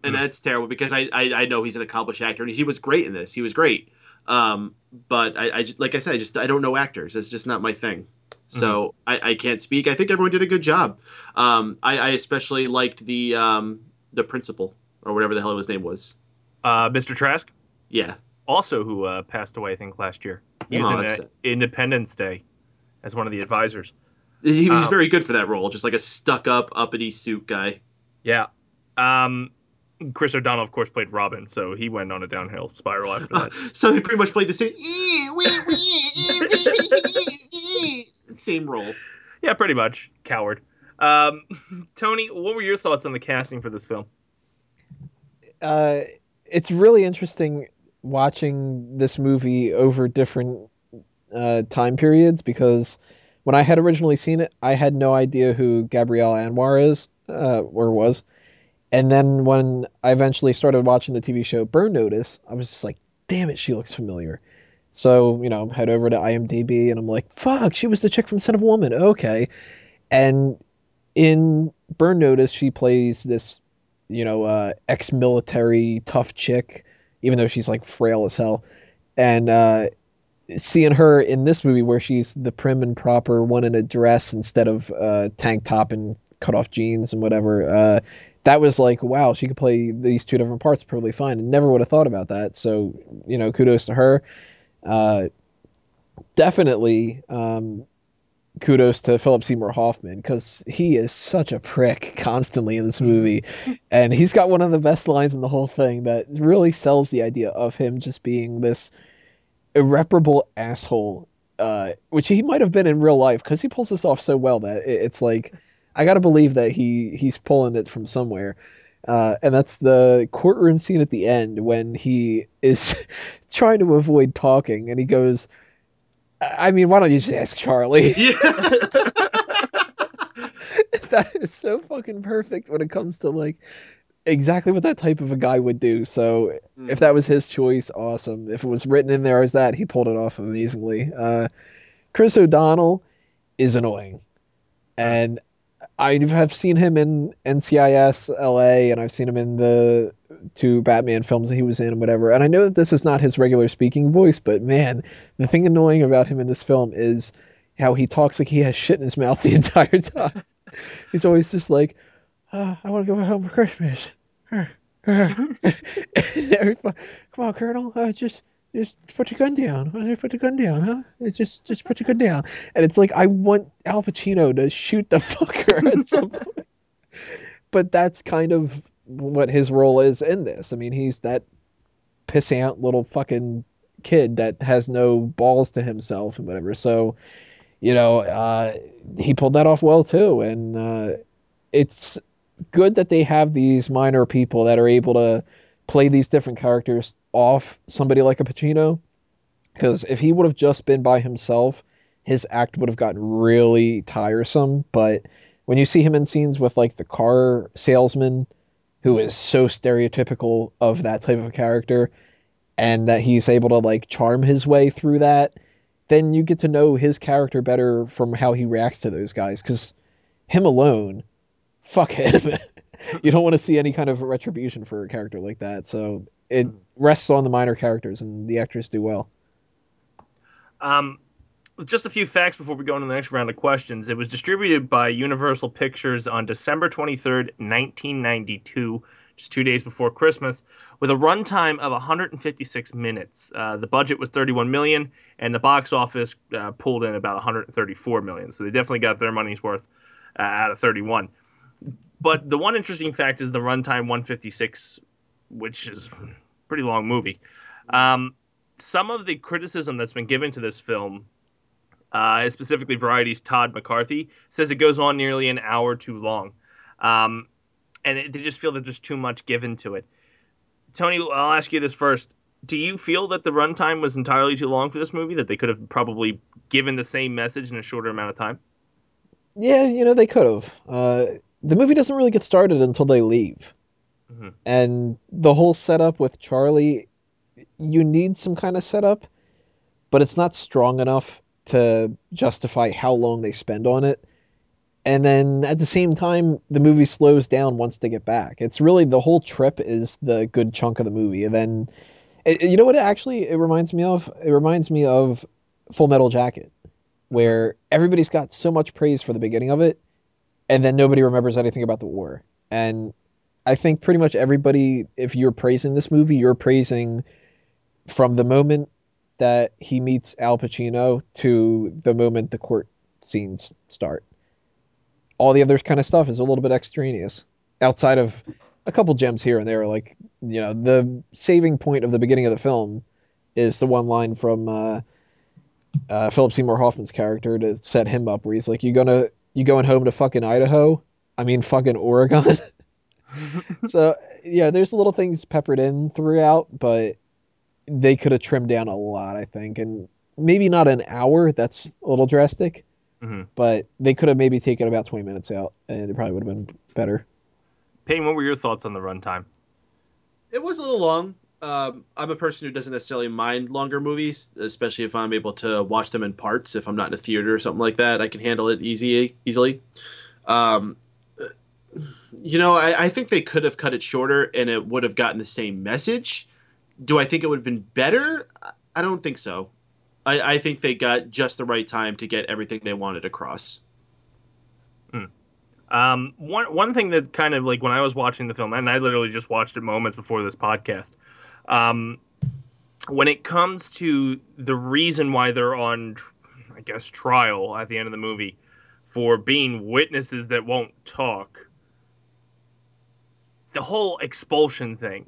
and mm. that's terrible because I, I, I know he's an accomplished actor and he was great in this. He was great, um, but I, I just, like I said, I just I don't know actors. It's just not my thing. So mm-hmm. I, I can't speak. I think everyone did a good job. Um, I, I especially liked the um, the principal or whatever the hell his name was. Uh, Mr. Trask. Yeah. Also, who uh, passed away, I think, last year. He was oh, in Independence Day as one of the advisors. He was um, very good for that role, just like a stuck-up, uppity suit guy. Yeah. Um, Chris O'Donnell, of course, played Robin, so he went on a downhill spiral after that. so he pretty much played the same same role. Yeah, pretty much. Coward. Um, Tony, what were your thoughts on the casting for this film? Uh, it's really interesting watching this movie over different uh, time periods because when I had originally seen it, I had no idea who Gabrielle Anwar is uh, or was. And then when I eventually started watching the TV show Burn Notice, I was just like, damn it, she looks familiar. So, you know, head over to IMDb and I'm like, fuck, she was the chick from Scent of Woman. Okay. And in Burn Notice, she plays this, you know, uh, ex military tough chick, even though she's like frail as hell. And uh, seeing her in this movie where she's the prim and proper one in a dress instead of uh, tank top and cut off jeans and whatever, uh, that was like, wow, she could play these two different parts perfectly fine. And never would have thought about that. So, you know, kudos to her. Uh, definitely um, kudos to Philip Seymour Hoffman because he is such a prick constantly in this movie. and he's got one of the best lines in the whole thing that really sells the idea of him just being this irreparable asshole, uh, which he might have been in real life because he pulls this off so well that it's like I got to believe that he he's pulling it from somewhere. Uh, and that's the courtroom scene at the end when he is trying to avoid talking, and he goes, "I mean, why don't you just ask Charlie?" Yeah. that is so fucking perfect when it comes to like exactly what that type of a guy would do. So mm. if that was his choice, awesome. If it was written in there as that, he pulled it off amazingly. Uh, Chris O'Donnell is annoying, and I have seen him in NCIS LA and I've seen him in the two Batman films that he was in and whatever. And I know that this is not his regular speaking voice, but man, the thing annoying about him in this film is how he talks like he has shit in his mouth the entire time. He's always just like, oh, I want to go home for Christmas. Come on, Colonel. Uh, just just put your gun down. Put your gun down, huh? It's just just put your gun down. And it's like I want Al Pacino to shoot the fucker at some point. But that's kind of what his role is in this. I mean, he's that pissing out little fucking kid that has no balls to himself and whatever. So, you know, uh, he pulled that off well too. And uh, it's good that they have these minor people that are able to play these different characters off somebody like a Pacino. Because if he would have just been by himself, his act would have gotten really tiresome. But when you see him in scenes with like the car salesman, who is so stereotypical of that type of character, and that he's able to like charm his way through that, then you get to know his character better from how he reacts to those guys. Because him alone, fuck him. you don't want to see any kind of retribution for a character like that. So it rests on the minor characters, and the actors do well. Um, just a few facts before we go into the next round of questions. It was distributed by Universal Pictures on December 23rd, 1992, just two days before Christmas, with a runtime of 156 minutes. Uh, the budget was 31 million, and the box office uh, pulled in about 134 million. So they definitely got their money's worth uh, out of 31. But the one interesting fact is the runtime 156, which is a pretty long movie. Um, some of the criticism that's been given to this film, uh, specifically Variety's Todd McCarthy, says it goes on nearly an hour too long. Um, and it, they just feel that there's too much given to it. Tony, I'll ask you this first. Do you feel that the runtime was entirely too long for this movie? That they could have probably given the same message in a shorter amount of time? Yeah, you know, they could have. Uh, the movie doesn't really get started until they leave. Mhm. And the whole setup with Charlie, you need some kind of setup, but it's not strong enough to justify how long they spend on it. And then at the same time, the movie slows down once they get back. It's really the whole trip is the good chunk of the movie. And then, it, you know what? It actually, it reminds me of. It reminds me of Full Metal Jacket, where everybody's got so much praise for the beginning of it, and then nobody remembers anything about the war. And I think pretty much everybody, if you're praising this movie, you're praising from the moment that he meets Al Pacino to the moment the court scenes start. All the other kind of stuff is a little bit extraneous outside of a couple gems here and there. Like, you know, the saving point of the beginning of the film is the one line from uh, uh, Philip Seymour Hoffman's character to set him up, where he's like, You're gonna you going home to fucking Idaho? I mean, fucking Oregon." so yeah, there's little things peppered in throughout, but they could have trimmed down a lot, I think, and maybe not an hour. That's a little drastic, Mhm. but they could have maybe taken about 20 minutes out, and it probably would have been better. Payne, what were your thoughts on the runtime? It was a little long. Um, I'm a person who doesn't necessarily mind longer movies, especially if I'm able to watch them in parts. If I'm not in a theater or something like that, I can handle it easy easily. Um, you know, I, I think they could have cut it shorter and it would have gotten the same message. Do I think it would have been better? I- don't think so. I, I think they got just the right time to get everything they wanted across. Um, one one thing that kind of like when I was watching the film, and I literally just watched it moments before this podcast. Um, when it comes to the reason why they're on, I guess, trial at the end of the movie for being witnesses that won't talk, the whole expulsion thing.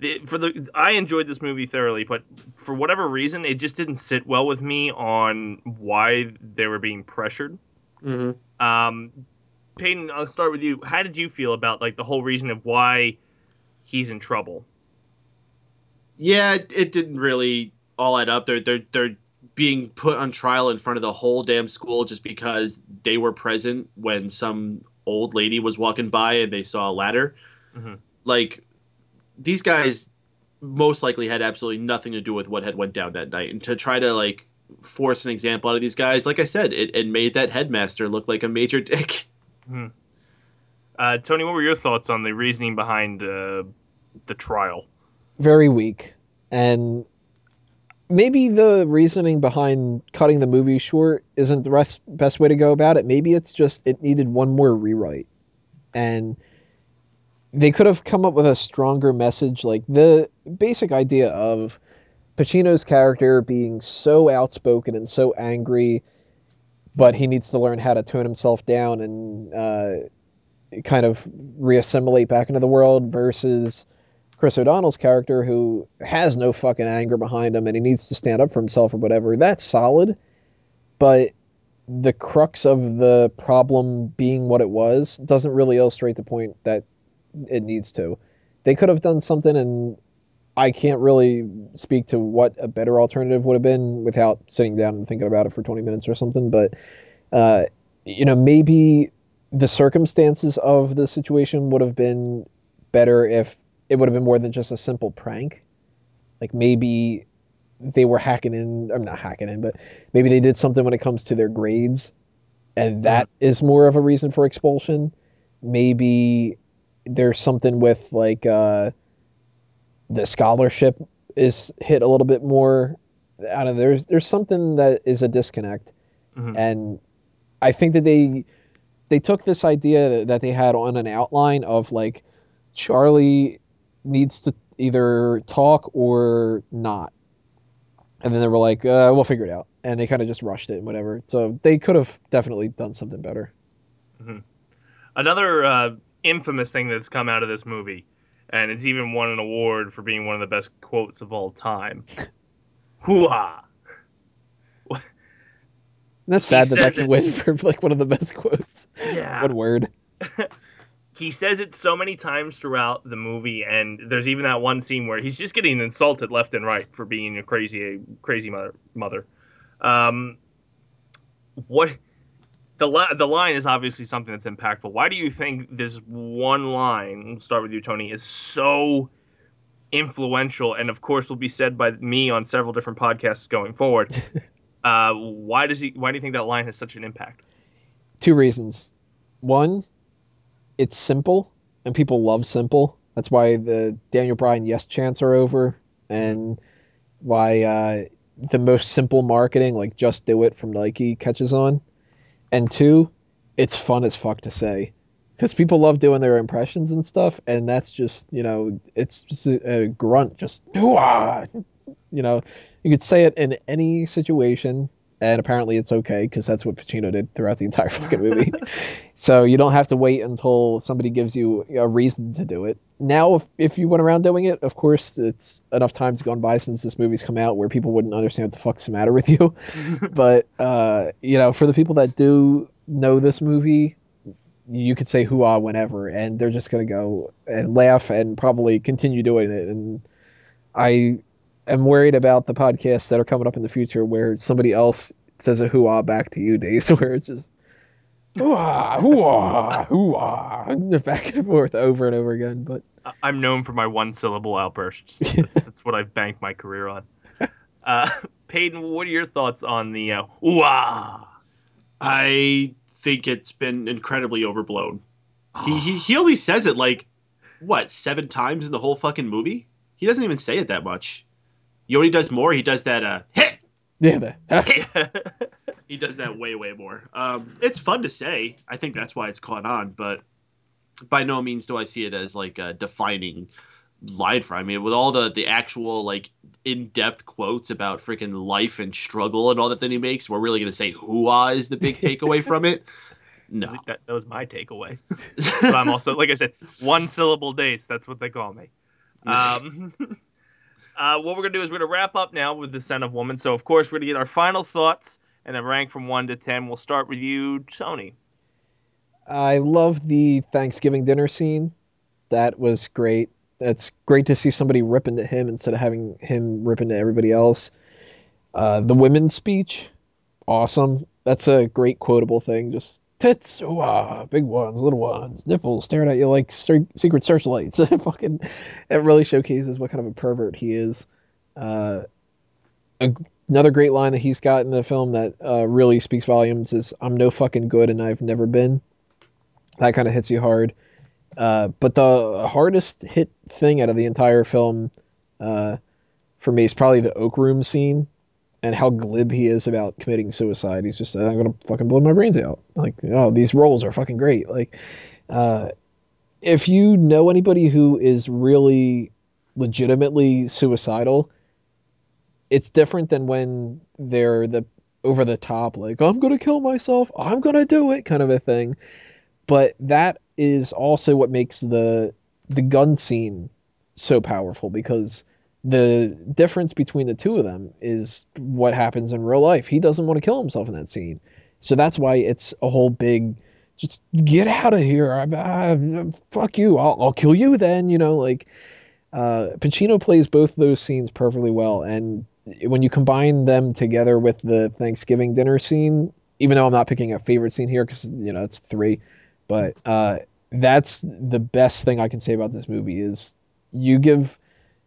The, for the I enjoyed this movie thoroughly, but for whatever reason, it just didn't sit well with me on why they were being pressured. Mm-hmm. Um, Peyton, I'll start with you. How did you feel about like the whole reason of why he's in trouble? Yeah, it, it didn't really all add up. They're they're they're being put on trial in front of the whole damn school just because they were present when some old lady was walking by and they saw a ladder. Mhm. Like these guys most likely had absolutely nothing to do with what had went down that night, and to try to like force an example out of these guys, like I said, it, it made that headmaster look like a major dick. Uh, Tony, what were your thoughts on the reasoning behind uh, the trial? Very weak. And maybe the reasoning behind cutting the movie short isn't the rest, best way to go about it. Maybe it's just it needed one more rewrite. And they could have come up with a stronger message like the basic idea of Pacino's character being so outspoken and so angry but he needs to learn how to tone himself down and uh, kind of reassimilate back into the world versus Chris O'Donnell's character who has no fucking anger behind him and he needs to stand up for himself or whatever. That's solid. But the crux of the problem being what it was doesn't really illustrate the point that it needs to. They could have done something and I can't really speak to what a better alternative would have been without sitting down and thinking about it for 20 minutes or something, but uh, you know, maybe the circumstances of the situation would have been better if it would have been more than just a simple prank. Like maybe they were hacking in, I'm not hacking in, but maybe they did something when it comes to their grades, and that is more of a reason for expulsion. Maybe there's something with like uh, the scholarship is hit a little bit more. I don't know. There's there's something that is a disconnect, Mhm. and I think that they they took this idea that they had on an outline of like Charlie needs to either talk or not. And then they were like, uh, we'll figure it out. And they kind of just rushed it and whatever. So they could have definitely done something better. Another uh, infamous thing that's come out of this movie, and it's even won an award for being one of the best quotes of all time. hoo-ha. That's sad that that can it. win for like one of the best quotes. Yeah. One word. he says it so many times throughout the movie and there's even that one scene where he's just getting insulted left and right for being a crazy crazy mother mother. Um what the li- the line is obviously something that's impactful. Why do you think this one line we'll start with you tony is so influential and of course will be said by me on several different podcasts going forward? Uh why does he why do you think that line has such an impact? Two reasons. One, it's simple, and people love simple. That's why the Daniel Bryan yes chants are over, and why uh, the most simple marketing, like just do it from Nike, catches on. And two, it's fun as fuck to say, because people love doing their impressions and stuff, and that's just you know, it's just a, a grunt, just "Hoo-ah!" You know, you could say it in any situation, and apparently it's okay because that's what Pacino did throughout the entire fucking movie. so you don't have to wait until somebody gives you a reason to do it. Now, if, if you went around doing it, of course, it's enough time's gone by since this movie's come out where people wouldn't understand what the fuck's the matter with you. but uh, you know, for the people that do know this movie, you could say "hoo-ah" whenever, and they're just gonna go and laugh and probably continue doing it. And I am worried about the podcasts that are coming up in the future where somebody else says a hoo-ah back to you, Days, where it's just hoo-ah, hoo-ah, hoo-ah, back and forth over and over again. But I- I'm known for my one syllable outbursts. That's, that's what I've banked my career on. Uh, Peyton, what are your thoughts on the uh, ooh-ah? I think it's been incredibly overblown. He, he he only says it like what seven times in the whole fucking movie. He doesn't even say it that much. You know what he does more? He does that uh hit. yeah, the, He does that way way more. Um, it's fun to say. I think that's why it's caught on, but by no means do I see it as like a defining line for. I mean, with all the the actual like in depth quotes about freaking life and struggle and all that that he makes, we're really gonna say "hoo-ah" is the big takeaway from it. No, that, that was my takeaway. But I'm also, like I said, one syllable days. That's what they call me. Um, uh, what we're gonna do is we're gonna wrap up now with the Scent of Woman. So of course we're gonna get our final thoughts and then rank from one to ten. We'll start with you, Tony. I love the Thanksgiving dinner scene. That was great. That's great to see somebody rip into him instead of having him rip into everybody else. Uh, the women's speech, awesome. That's a great quotable thing. Just tits, ooh, ah, big ones, little ones, nipples staring at you like secret searchlights. Fucking, it really showcases what kind of a pervert he is. Uh, a, another great line that he's got in the film that uh, really speaks volumes is "I'm no fucking good and I've never been." That kind of hits you hard. Uh, but the hardest hit thing out of the entire film, uh, for me, is probably the Oak Room scene and how glib he is about committing suicide. He's just, I'm gonna fucking blow my brains out. Like, oh, these roles are fucking great. Like, uh, if you know anybody who is really legitimately suicidal, it's different than when they're the over the top, like, I'm gonna kill myself, I'm gonna do it kind of a thing. But that is also what makes the the gun scene so powerful because the difference between the two of them is what happens in real life. He doesn't want to kill himself in that scene. So that's why it's a whole big just get out of here. I, I, fuck you. I'll, I'll kill you then, you know, like uh, Pacino plays both those scenes perfectly well. And when you combine them together with the Thanksgiving dinner scene, even though I'm not picking a favorite scene here because, you know, it's three, but uh, that's the best thing I can say about this movie is you give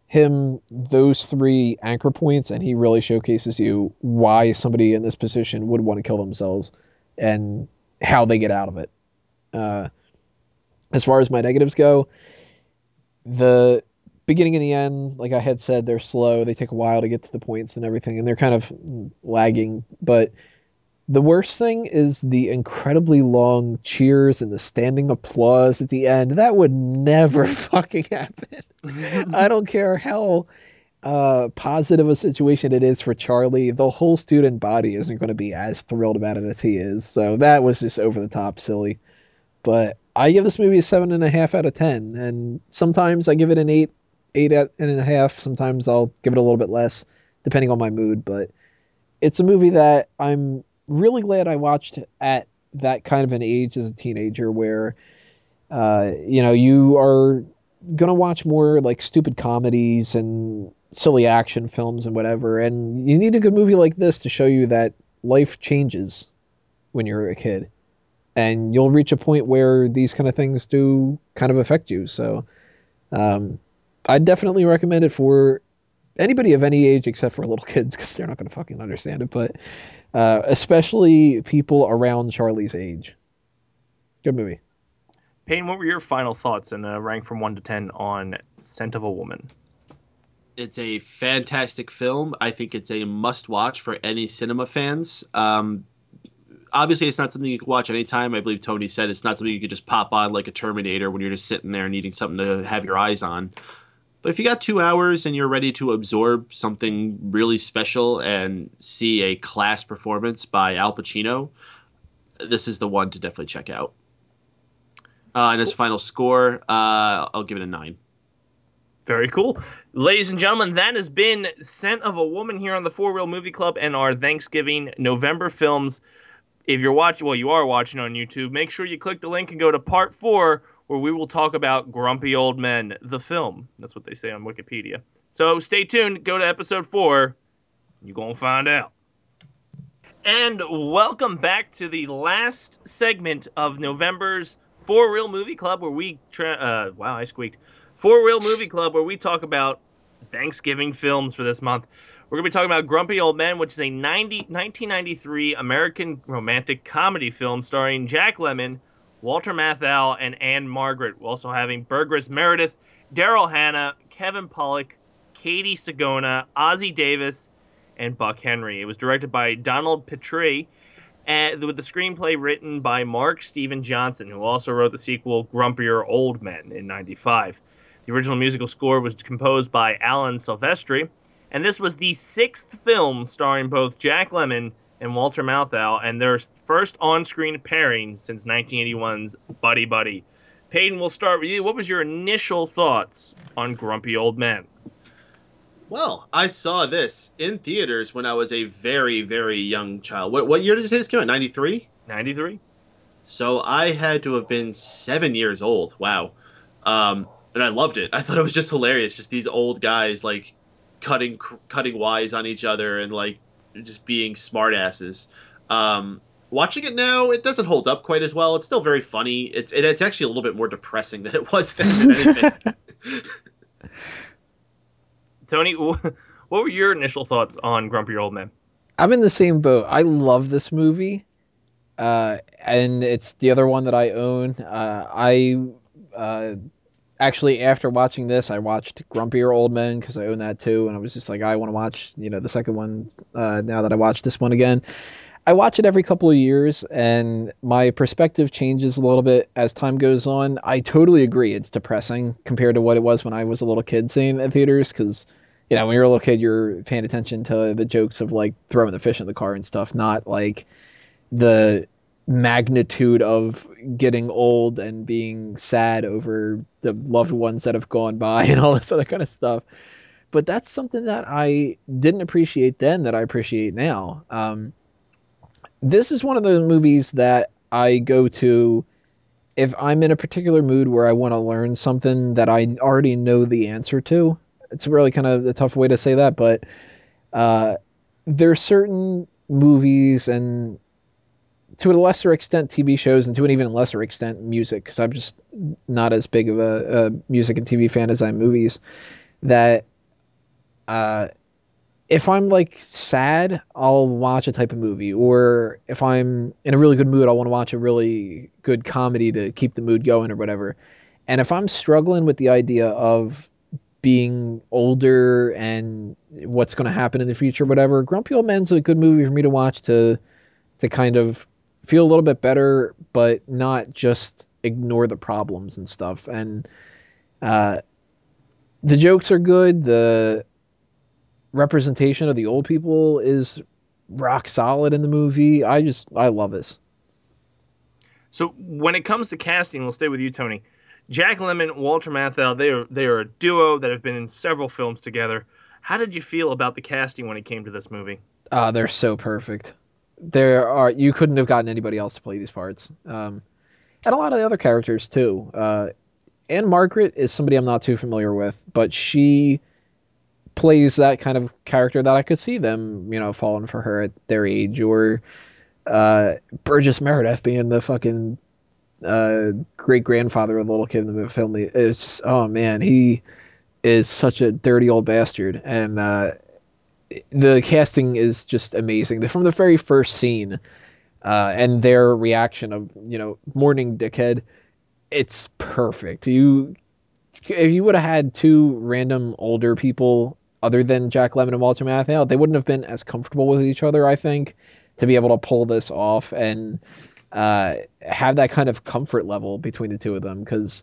him those three anchor points and he really showcases you why somebody in this position would want to kill themselves and how they get out of it. Uh, as far as my negatives go, the beginning and the end, like I had said, they're slow. They take a while to get to the points and everything, and they're kind of lagging. But the worst thing is the incredibly long cheers and the standing applause at the end. That would never fucking happen. I don't care how uh, positive a situation it is for Charlie. The whole student body isn't going to be as thrilled about it as he is. So that was just over the top silly. But I give this movie a seven and a half out of ten, and sometimes I give it an eight, eight out and a half. Sometimes I'll give it a little bit less. depending on my mood. But it's a movie that I'm really glad I watched at that kind of an age as a teenager, where uh, you know you are gonna watch more like stupid comedies and silly action films and whatever, and you need a good movie like this to show you that life changes when you're a kid and you'll reach a point where these kind of things do kind of affect you. So, um, I definitely recommend it for anybody of any age except for little kids because they're not going to fucking understand it. But uh, especially people around Charlie's age. Good movie. Payne, what were your final thoughts and uh, rank from one to ten on Scent of a Woman? It's a fantastic film. I think it's a must watch for any cinema fans. Um, obviously it's not something you can watch anytime. I believe Tony said it's not something you could just pop on like a Terminator when you're just sitting there needing something to have your eyes on. But if you got two hours and you're ready to absorb something really special and see a class performance by Al Pacino, this is the one to definitely check out. Uh, and his final score, uh, I'll give it a nine. Very cool. Ladies and gentlemen, that has been Scent of a Woman here on the Four Wheel Movie Club and our Thanksgiving November films if you're watching, well, you are watching on YouTube, make sure you click the link and go to part four, where we will talk about Grumpy Old Men, the film. That's what they say on Wikipedia. So stay tuned, go to episode four, you're going to find out. And welcome back to the last segment of November's Four Real Movie Club, where we, tra- uh, wow, I squeaked. Four Real Movie Club, where we talk about Thanksgiving films for this month. We're going to be talking about Grumpy Old Men, which is a 90, 1993 American romantic comedy film starring Jack Lemmon, Walter Matthau, and Ann-Margret. We're also having Burgess Meredith, Daryl Hannah, Kevin Pollak, Katie Sagona, Ossie Davis, and Buck Henry. It was directed by Donald Petrie, and with the screenplay written by Mark Steven Johnson, who also wrote the sequel Grumpier Old Men in 95. The original musical score was composed by Alan Silvestri, and this was the sixth film starring both Jack Lemmon and Walter Matthau, and their first on-screen pairing since 1981's Buddy Buddy. Payton, we'll start with you. What was your initial thoughts on Grumpy Old Men? Well, I saw this in theaters when I was a very, very young child. What, what year did you say this came out? 93? 93. So I had to have been seven years old. Wow. Um, and I loved it. I thought it was just hilarious. Just these old guys, like, cutting cutting wise on each other and like just being smartasses. Um, watching it now, it doesn't hold up quite as well. It's still very funny. It's it, it's actually a little bit more depressing than it was then. Tony, what were your initial thoughts on Grumpy Old Man? I'm in the same boat. I love this movie, uh, and it's the other one that I own. Uh, I uh, actually after watching this i watched grumpier old men because i own that too and i was just like i want to watch you know the second one uh, now that i watched this one again. I watch it every couple of years and my perspective changes a little bit as time goes on. I totally agree it's depressing compared to what it was when i was a little kid seeing it in theaters because you know when you're a little kid you're paying attention to the jokes of like throwing the fish in the car and stuff not like the magnitude of getting old and being sad over the loved ones that have gone by and all this other kind of stuff. But that's something that I didn't appreciate then that I appreciate now. Um, this is one of those movies that I go to if I'm in a particular mood where I want to learn something that I already know the answer to. It's really kind of a tough way to say that, but uh, there are certain movies and to a lesser extent TV shows and to an even lesser extent music because I'm just not as big of a, a, music and TV fan as I'm movies that uh, if I'm like sad I'll watch a type of movie or if I'm in a really good mood I want to watch a really good comedy to keep the mood going or whatever. And if I'm struggling with the idea of being older and what's going to happen in the future whatever Grumpy Old Men's a good movie for me to watch to to kind of feel a little bit better, but not just ignore the problems and stuff. And uh, the jokes are good. The representation of the old people is rock solid in the movie. I just I love this. So when it comes to casting, we'll stay with you, Tony. Jack Lemmon, Walter Matthau, they are they are a duo that have been in several films together. How did you feel about the casting when it came to this movie? Uh, they're so perfect. There are you couldn't have gotten anybody else to play these parts. Um, and a lot of the other characters too. Uh, Ann-Margret is somebody I'm not too familiar with, but she plays that kind of character that I could see them, you know, falling for her at their age, or uh, Burgess Meredith being the fucking uh, great grandfather of the little kid in the film. It's just, oh man, he is such a dirty old bastard, and uh, the casting is just amazing. From the very first scene, uh, and their reaction of you know morning dickhead, it's perfect. You if you would have had two random older people other than Jack Lemmon and Walter Matthau, they wouldn't have been as comfortable with each other. I think to be able to pull this off and uh, have that kind of comfort level between the two of them because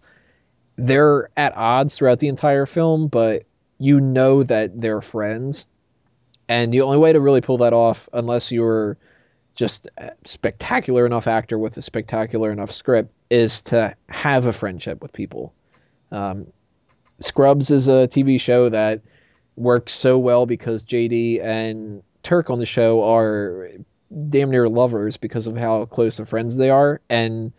they're at odds throughout the entire film, but you know that they're friends. And the only way to really pull that off, unless you're just a spectacular enough actor with a spectacular enough script, is to have a friendship with people. Um, Scrubs is a TV show that works so well because JD and Turk on the show are damn near lovers because of how close of friends they are, and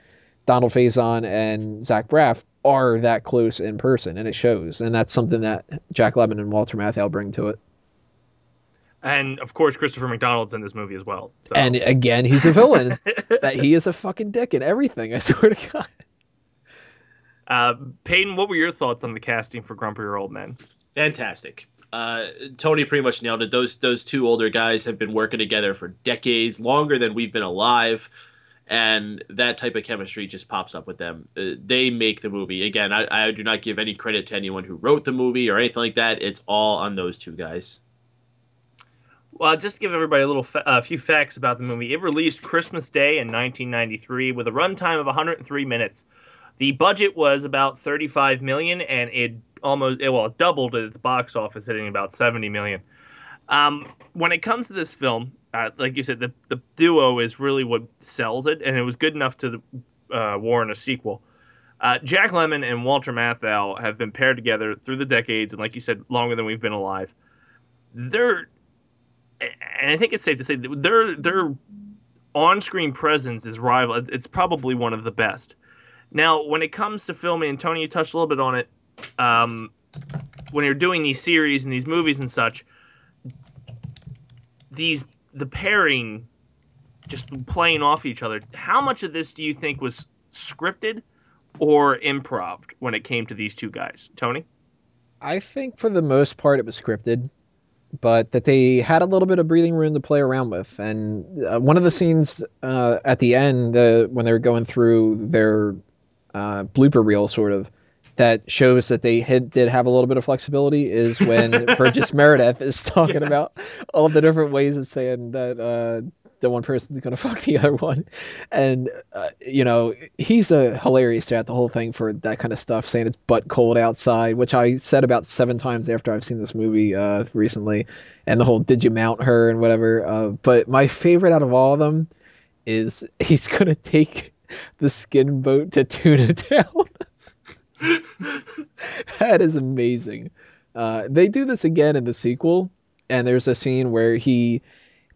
Donald Faison and Zach Braff are that close in person, and it shows. And that's something that Jack Lemmon and Walter Matthau bring to it. And of course, Christopher McDonald's in this movie as well. So. And again, he's a villain. that he is a fucking dick in everything. I swear to God. Uh, Peyton, what were your thoughts on the casting for Grumpier Old Men? Fantastic. Uh, Tony pretty much nailed it. Those those two older guys have been working together for decades, longer than we've been alive, and that type of chemistry just pops up with them. Uh, they make the movie. Again, I, I do not give any credit to anyone who wrote the movie or anything like that. It's all on those two guys. Well, just give everybody a little, a uh, few facts about the movie. It released Christmas Day in 1993 with a runtime of 103 minutes. The budget was about 35 million, and it almost well it doubled at the box office, hitting about 70 million. Um, when it comes to this film, uh, like you said, the the duo is really what sells it, and it was good enough to uh, warrant a sequel. Uh, Jack Lemmon and Walter Matthau have been paired together through the decades, and like you said, longer than we've been alive. They're, and I think it's safe to say their their on-screen presence is rival. It's probably one of the best. Now, when it comes to filming, and Tony, you touched a little bit on it, um, when you're doing these series and these movies and such, these the pairing just playing off each other. How much of this do you think was scripted or improv when it came to these two guys, Tony? I think for the most part it was scripted, but that they had a little bit of breathing room to play around with. And uh, one of the scenes uh, at the end, uh, when they were going through their uh, blooper reel sort of that shows that they had, did have a little bit of flexibility is when Burgess Meredith is talking yes. about all the different ways of saying that uh, the one person's going to fuck the other one. And, uh, you know, he's a hilarious throughout the whole thing for that kind of stuff, saying it's butt cold outside, which I said about seven times after I've seen this movie uh, recently. And the whole did you mount her and whatever. Uh, but my favorite out of all of them is he's going to take the skin boat to Tuna Town. that is amazing. Uh, they do this again in the sequel, and there's a scene where he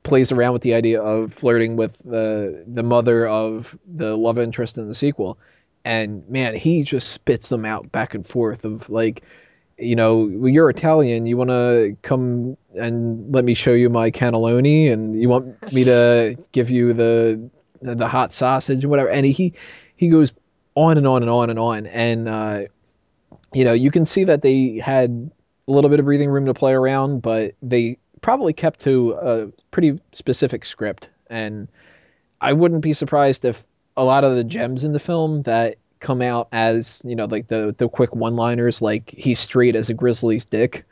plays around with the idea of flirting with the the mother of the love interest in the sequel, and man, he just spits them out back and forth of like, you know, well, you're Italian, you want to come and let me show you my cannelloni, and you want me to give you the the, hot sausage and whatever. And he he goes on and on and on and on. And uh, you know, you can see that they had a little bit of breathing room to play around, but they probably kept to a pretty specific script. And I wouldn't be surprised if a lot of the gems in the film that come out as you know like the the quick one liners like he's straight as a grizzly's dick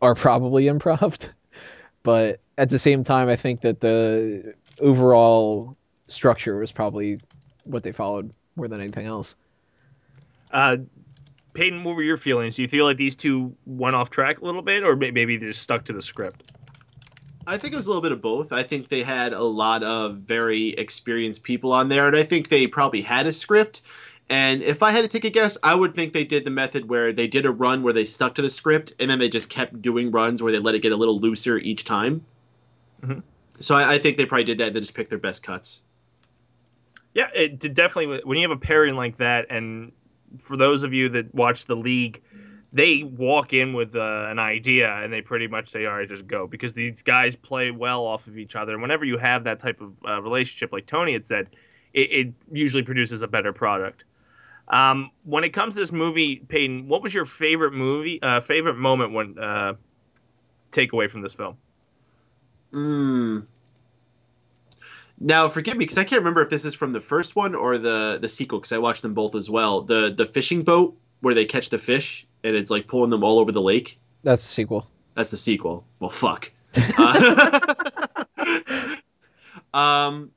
are probably improv but at the same time i think that the overall structure was probably what they followed more than anything else. Uh, Peyton, what were your feelings? Do you feel like these two went off track a little bit, or maybe they just stuck to the script? I think it was a little bit of both. I think they had a lot of very experienced people on there, and I think they probably had a script. And if I had to take a guess, I would think they did the method where they did a run where they stuck to the script, and then they just kept doing runs where they let it get a little looser each time. Mhm. So I, I think they probably did that. They just picked their best cuts. Yeah, it did definitely. When you have a pairing like that, and for those of you that watch the league, they walk in with uh, an idea and they pretty much say, "All right, just go," because these guys play well off of each other. And whenever you have that type of uh, relationship, like Tony had said, it, it usually produces a better product. Um, when it comes to this movie, Peyton, what was your favorite movie, uh, favorite moment when uh, takeaway from this film? Mm. Now, forgive me because I can't remember if this is from the first one or the the sequel because I watched them both as well. The the fishing boat where they catch the fish and it's like pulling them all over the lake. That's the sequel. That's the sequel. Well, fuck. Uh, um.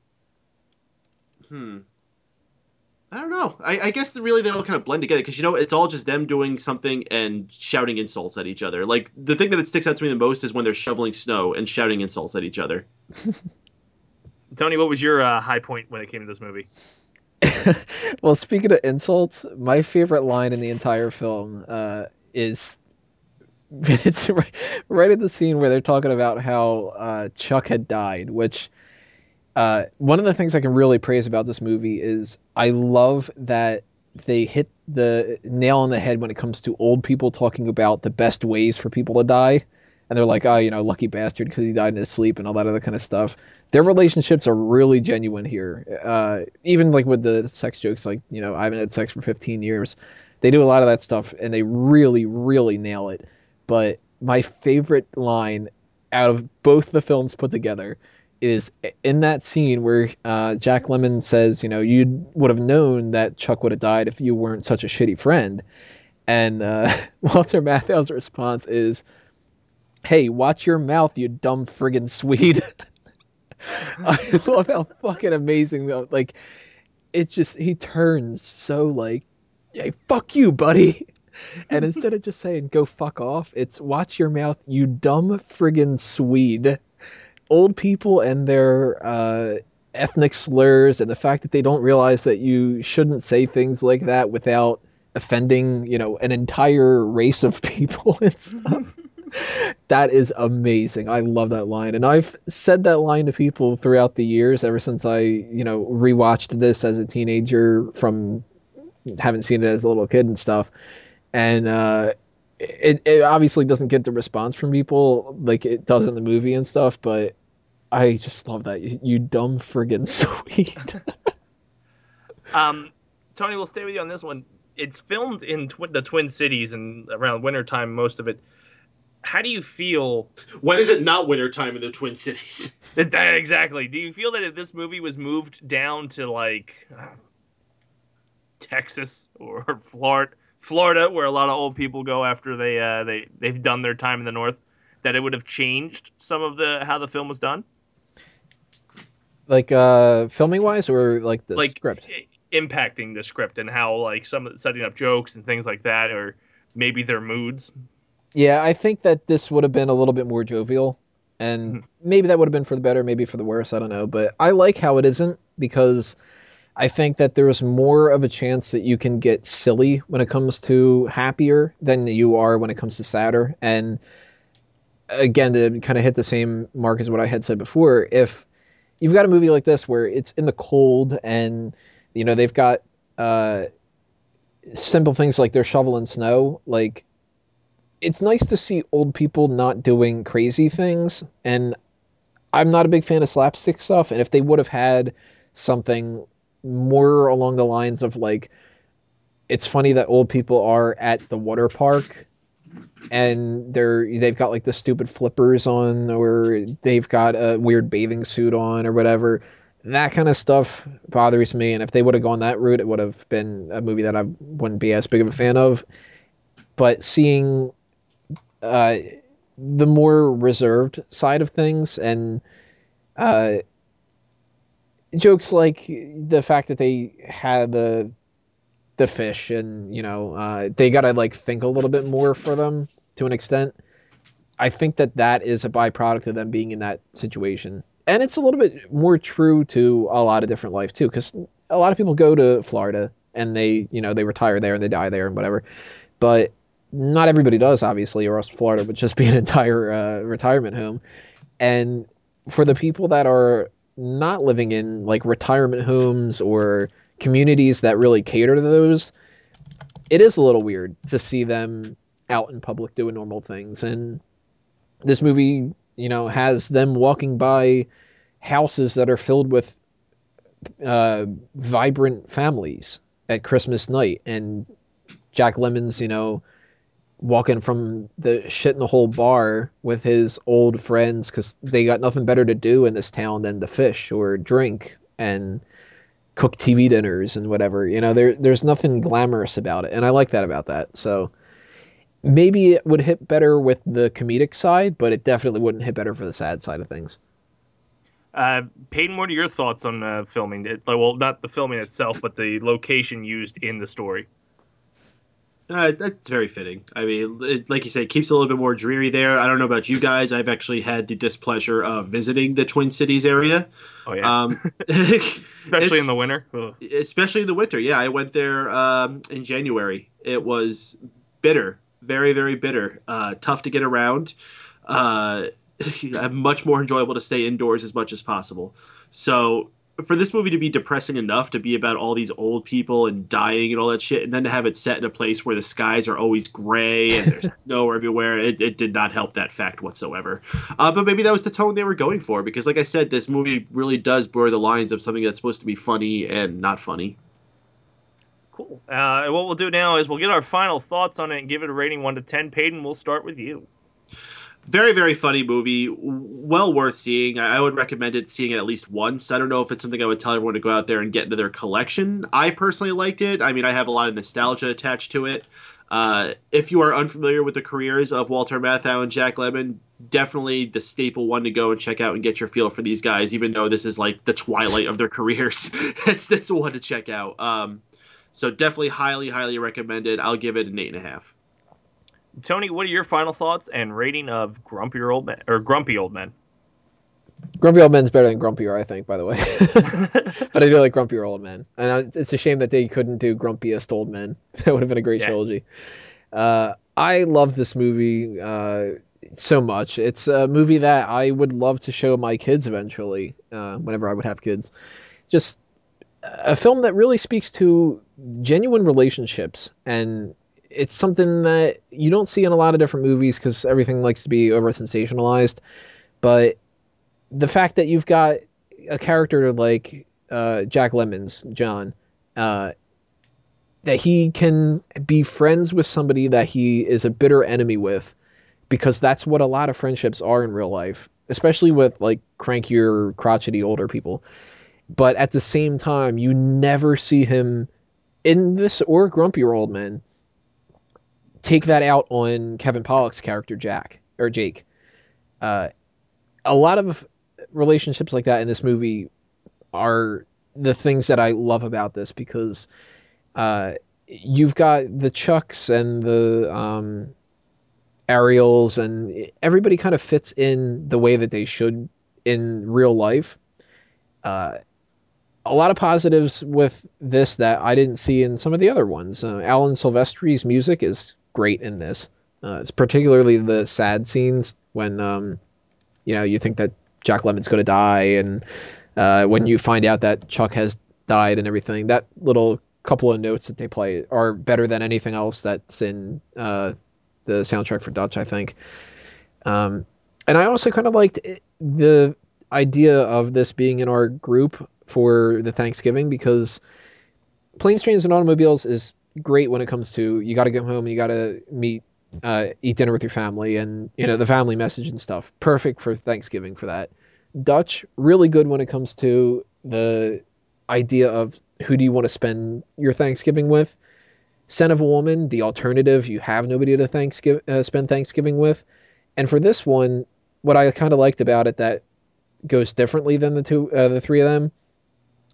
Hmm. I don't know. I, I guess the, really they all kind of blend together because you know it's all just them doing something and shouting insults at each other. Like the thing that it sticks out to me the most is when they're shoveling snow and shouting insults at each other. Tony, what was your uh, high point when it came to this movie? well, speaking of insults, my favorite line in the entire film uh, is it's right, right at the scene where they're talking about how uh, Chuck had died. Which uh, one of the things I can really praise about this movie is I love that they hit the nail on the head when it comes to old people talking about the best ways for people to die. And they're like, oh, you know, lucky bastard because he died in his sleep and all that other kind of stuff their relationships are really genuine here. Uh, even like with the sex jokes, like you know, I haven't had sex for 15 years. They do a lot of that stuff, and they really, really nail it. But my favorite line out of both the films put together is in that scene where uh, Jack Lemmon says, you know, you would have known that Chuck would have died if you weren't such a shitty friend. And uh, Walter Matthau's response is, hey, watch your mouth, you dumb friggin' Swede. I love how fucking amazing though. Like, it's just he turns so like, "Hey, fuck you, buddy," and instead of just saying "go fuck off," it's "watch your mouth, you dumb friggin' Swede." Old people and their uh, ethnic slurs, and the fact that they don't realize that you shouldn't say things like that without offending, you know, an entire race of people and stuff that is amazing. I love that line. And I've said that line to people throughout the years ever since I, you know, rewatched this as a teenager from haven't seen it as a little kid and stuff. And uh it, it obviously doesn't get the response from people like it does in the movie and stuff, but I just love that. You, you dumb friggin' Swede. um Tony, we'll stay with you on this one. It's filmed in tw- the Twin Cities and around wintertime, most of it how do you feel? When is it not wintertime in the Twin Cities? exactly. Do you feel that if this movie was moved down to like uh, Texas or Florida, Florida, where a lot of old people go after they uh, they they've done their time in the North, that it would have changed some of the how the film was done? Like uh, filming wise, or like the like, script? Impacting the script and how like some setting up jokes and things like that, or maybe their moods. Yeah, I think that this would have been a little bit more jovial, and mm-hmm. maybe that would have been for the better, maybe for the worse. I don't know, but I like how it isn't because I think that there's more of a chance that you can get silly when it comes to happier than you are when it comes to sadder. And again, to kind of hit the same mark as what I had said before, if you've got a movie like this where it's in the cold and you know they've got uh, simple things like they're shoveling snow, like it's nice to see old people not doing crazy things and i'm not a big fan of slapstick stuff and if they would have had something more along the lines of like it's funny that old people are at the water park and they're they've got like the stupid flippers on or they've got a weird bathing suit on or whatever that kind of stuff bothers me and if they would have gone that route it would have been a movie that i wouldn't be as big of a fan of. But seeing uh, the more reserved side of things and uh, jokes like the fact that they had the the fish and you know uh, they gotta like think a little bit more for them to an extent i think that that is a byproduct of them being in that situation and it's a little bit more true to a lot of different life too because a lot of people go to florida and they you know they retire there and they die there and whatever. But not everybody does, obviously, or else Florida would just be an entire uh, retirement home. And for the people that are not living in like retirement homes or communities that really cater to those, it is a little weird to see them out in public doing normal things. And this movie, you know, has them walking by houses that are filled with uh, vibrant families at Christmas night, and Jack Lemmon's, you know, walking from the shit in the whole bar with his old friends because they got nothing better to do in this town than to fish or drink and cook TV dinners and whatever. You know, there there's nothing glamorous about it, and I like that about that. So maybe it would hit better with the comedic side, but it definitely wouldn't hit better for the sad side of things. Uh, Peyton, what are your thoughts on uh, filming? It, well, not the filming itself, but the location used in the story. Uh, that's very fitting. I mean, it, like you said, it keeps it a little bit more dreary there. I don't know about you guys. I've actually had the displeasure of visiting the Twin Cities area. Oh yeah, um, especially in the winter. Ugh. Especially in the winter. Yeah, I went there um, in January. It was bitter, very very bitter. Uh, tough to get around. Uh, much more enjoyable to stay indoors as much as possible. So for this movie to be depressing enough to be about all these old people and dying and all that shit, and then to have it set in a place where the skies are always gray and there's snow everywhere, it, it did not help that fact whatsoever. Uh, but maybe that was the tone they were going for, because like I said, this movie really does blur the lines of something that's supposed to be funny and not funny. Cool. Uh, what we'll do now is we'll get our final thoughts on it and give it a rating one to ten. Peyton, we'll start with you very very funny movie well worth seeing. I would recommend it seeing it at least once. I don't know if it's something i would tell everyone to go out there and get into their collection. I personally liked it. I mean i have a lot of nostalgia attached to it. Uh, if you are unfamiliar with the careers of walter matthau and jack lemmon definitely the staple one to go and check out and get your feel for these guys even though this is like the twilight of their careers. It's this one to check out. Um, so definitely highly highly recommended i'll give it an eight and a half Tony, what are your final thoughts and rating of Grumpy Old Men or Grumpy Old Men? Grumpy Old Men's better than Grumpier, I think, by the way. but I do like Grumpier Old Men, and it's a shame that they couldn't do Grumpiest Old Men. That would have been a great yeah. trilogy. Uh, I love this movie uh, so much. It's a movie that I would love to show my kids eventually, uh, whenever I would have kids. Just a film that really speaks to genuine relationships and it's something that you don't see in a lot of different movies because everything likes to be over sensationalized. But the fact that you've got a character like uh, Jack Lemmon's, John, uh, that he can be friends with somebody that he is a bitter enemy with, because that's what a lot of friendships are in real life, especially with like crankier, crotchety older people. But at the same time, you never see him in this or grumpier old men take that out on Kevin Pollak's character Jack or Jake. Uh, a lot of relationships like that in this movie are the things that I love about this because uh, you've got the Chucks and the um, Ariels and everybody kind of fits in the way that they should in real life. Uh, a lot of positives with this that I didn't see in some of the other ones. Uh, Alan Silvestri's music is great in this. Uh, it's particularly the sad scenes when um, you know you think that Jack Lemmon's going to die, and uh, when you find out that Chuck has died and everything. That little couple of notes that they play are better than anything else that's in uh, the soundtrack for Dutch, I think. Um, and I also kind of liked the idea of this being in our group for the Thanksgiving because Planes, Trains, and Automobiles is great when it comes to you got to go home, you got to meet, uh, eat dinner with your family, and you know the family message and stuff. Perfect for Thanksgiving for that. Dutch really good when it comes to the idea of who do you want to spend your Thanksgiving with. Scent of a Woman, the alternative, you have nobody to Thanksgiving uh, spend Thanksgiving with, and for this one, what I kind of liked about it that goes differently than the two, uh, the three of them.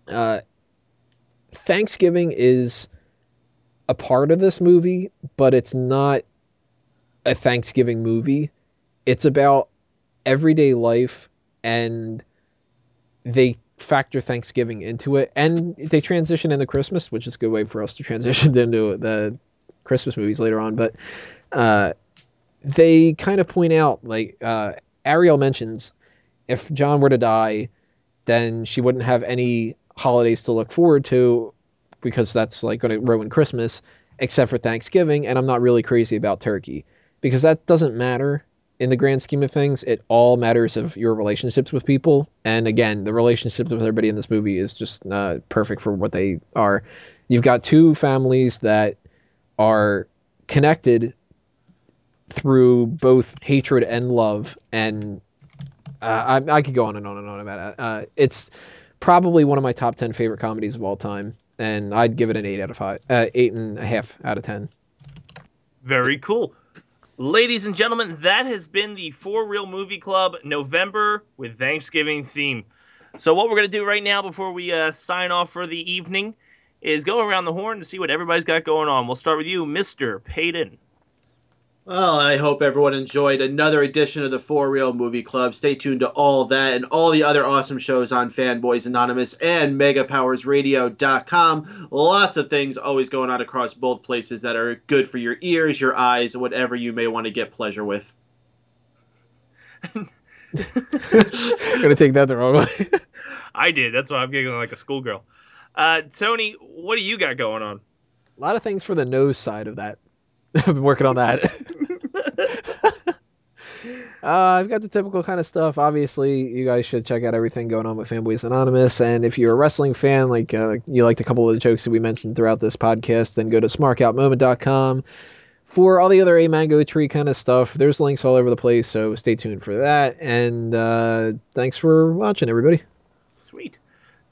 Uh, Thanksgiving is a part of this movie, but it's not a Thanksgiving movie. It's about everyday life and they factor Thanksgiving into it, and they transition into Christmas, which is a good way for us to transition into the Christmas movies later on. But uh, they kind of point out, like uh, Ariel mentions, if John were to die, then she wouldn't have any holidays to look forward to because that's like going to ruin Christmas, except for Thanksgiving. And I'm not really crazy about turkey because that doesn't matter in the grand scheme of things. It all matters of your relationships with people. And again, the relationships with everybody in this movie is just uh, perfect for what they are. You've got two families that are connected through both hatred and love and uh, I, I could go on and on and on about it. Uh, it's probably one of my top 10 favorite comedies of all time and i'd give it an 8 out of 5 uh, 8 and a half out of 10 Very cool. Ladies and gentlemen, that has been the Four Real Movie Club November with Thanksgiving theme. So, what we're going to do right now before we uh, sign off for the evening is go around the horn to see what everybody's got going on. We'll start with you, Mr. Peyton. Well, I hope everyone enjoyed another edition of the Four Real Movie Club. Stay tuned to all that and all the other awesome shows on Fanboys Anonymous and MegaPowersRadio.com. Lots of things always going on across both places that are good for your ears, your eyes, whatever you may want to get pleasure with. i'm gonna take that the wrong way I did. That's why I'm giggling like a schoolgirl. Uh, Tony, what do you got going on? a lot of things for the nose side of that i've been working on that. Uh, i've got the typical kind of stuff. Obviously you guys should check out everything going on with fanboys anonymous. And if you're a wrestling fan like uh, you liked a couple of the jokes that we mentioned throughout this podcast then go to smarkoutmoment.com for all the other a mango tree kind of stuff. There's links all over the place so stay tuned for that. And uh, thanks for watching everybody. Sweet.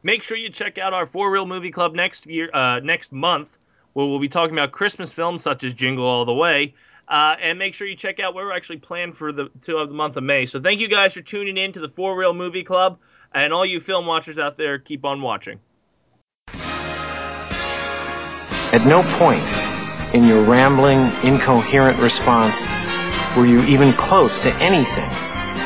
Make sure you check out our Four Real Movie Club next year, uh, next month, where we'll be talking about Christmas films such as Jingle All the Way. Uh, and make sure you check out where we're actually planned for the to of the month of May. So thank you guys for tuning in to the Four Real Movie Club, and all you film watchers out there, keep on watching. At no point in your rambling, incoherent response were you even close to anything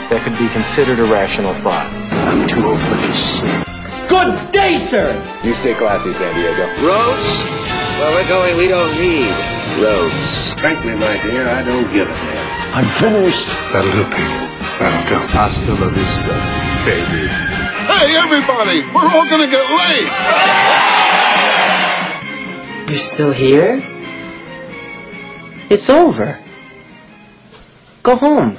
that could be considered a rational thought. I'm too old for this shit. Good day, sir. You stay classy, San Diego. Roads? Well, we're going. We don't need roads. Frankly, my dear, I don't give a damn. I'm finished. That'll do, Pete. That'll do. Hasta la vista, baby. Hey, everybody, we're all gonna get laid. You're still here? It's over. Go home.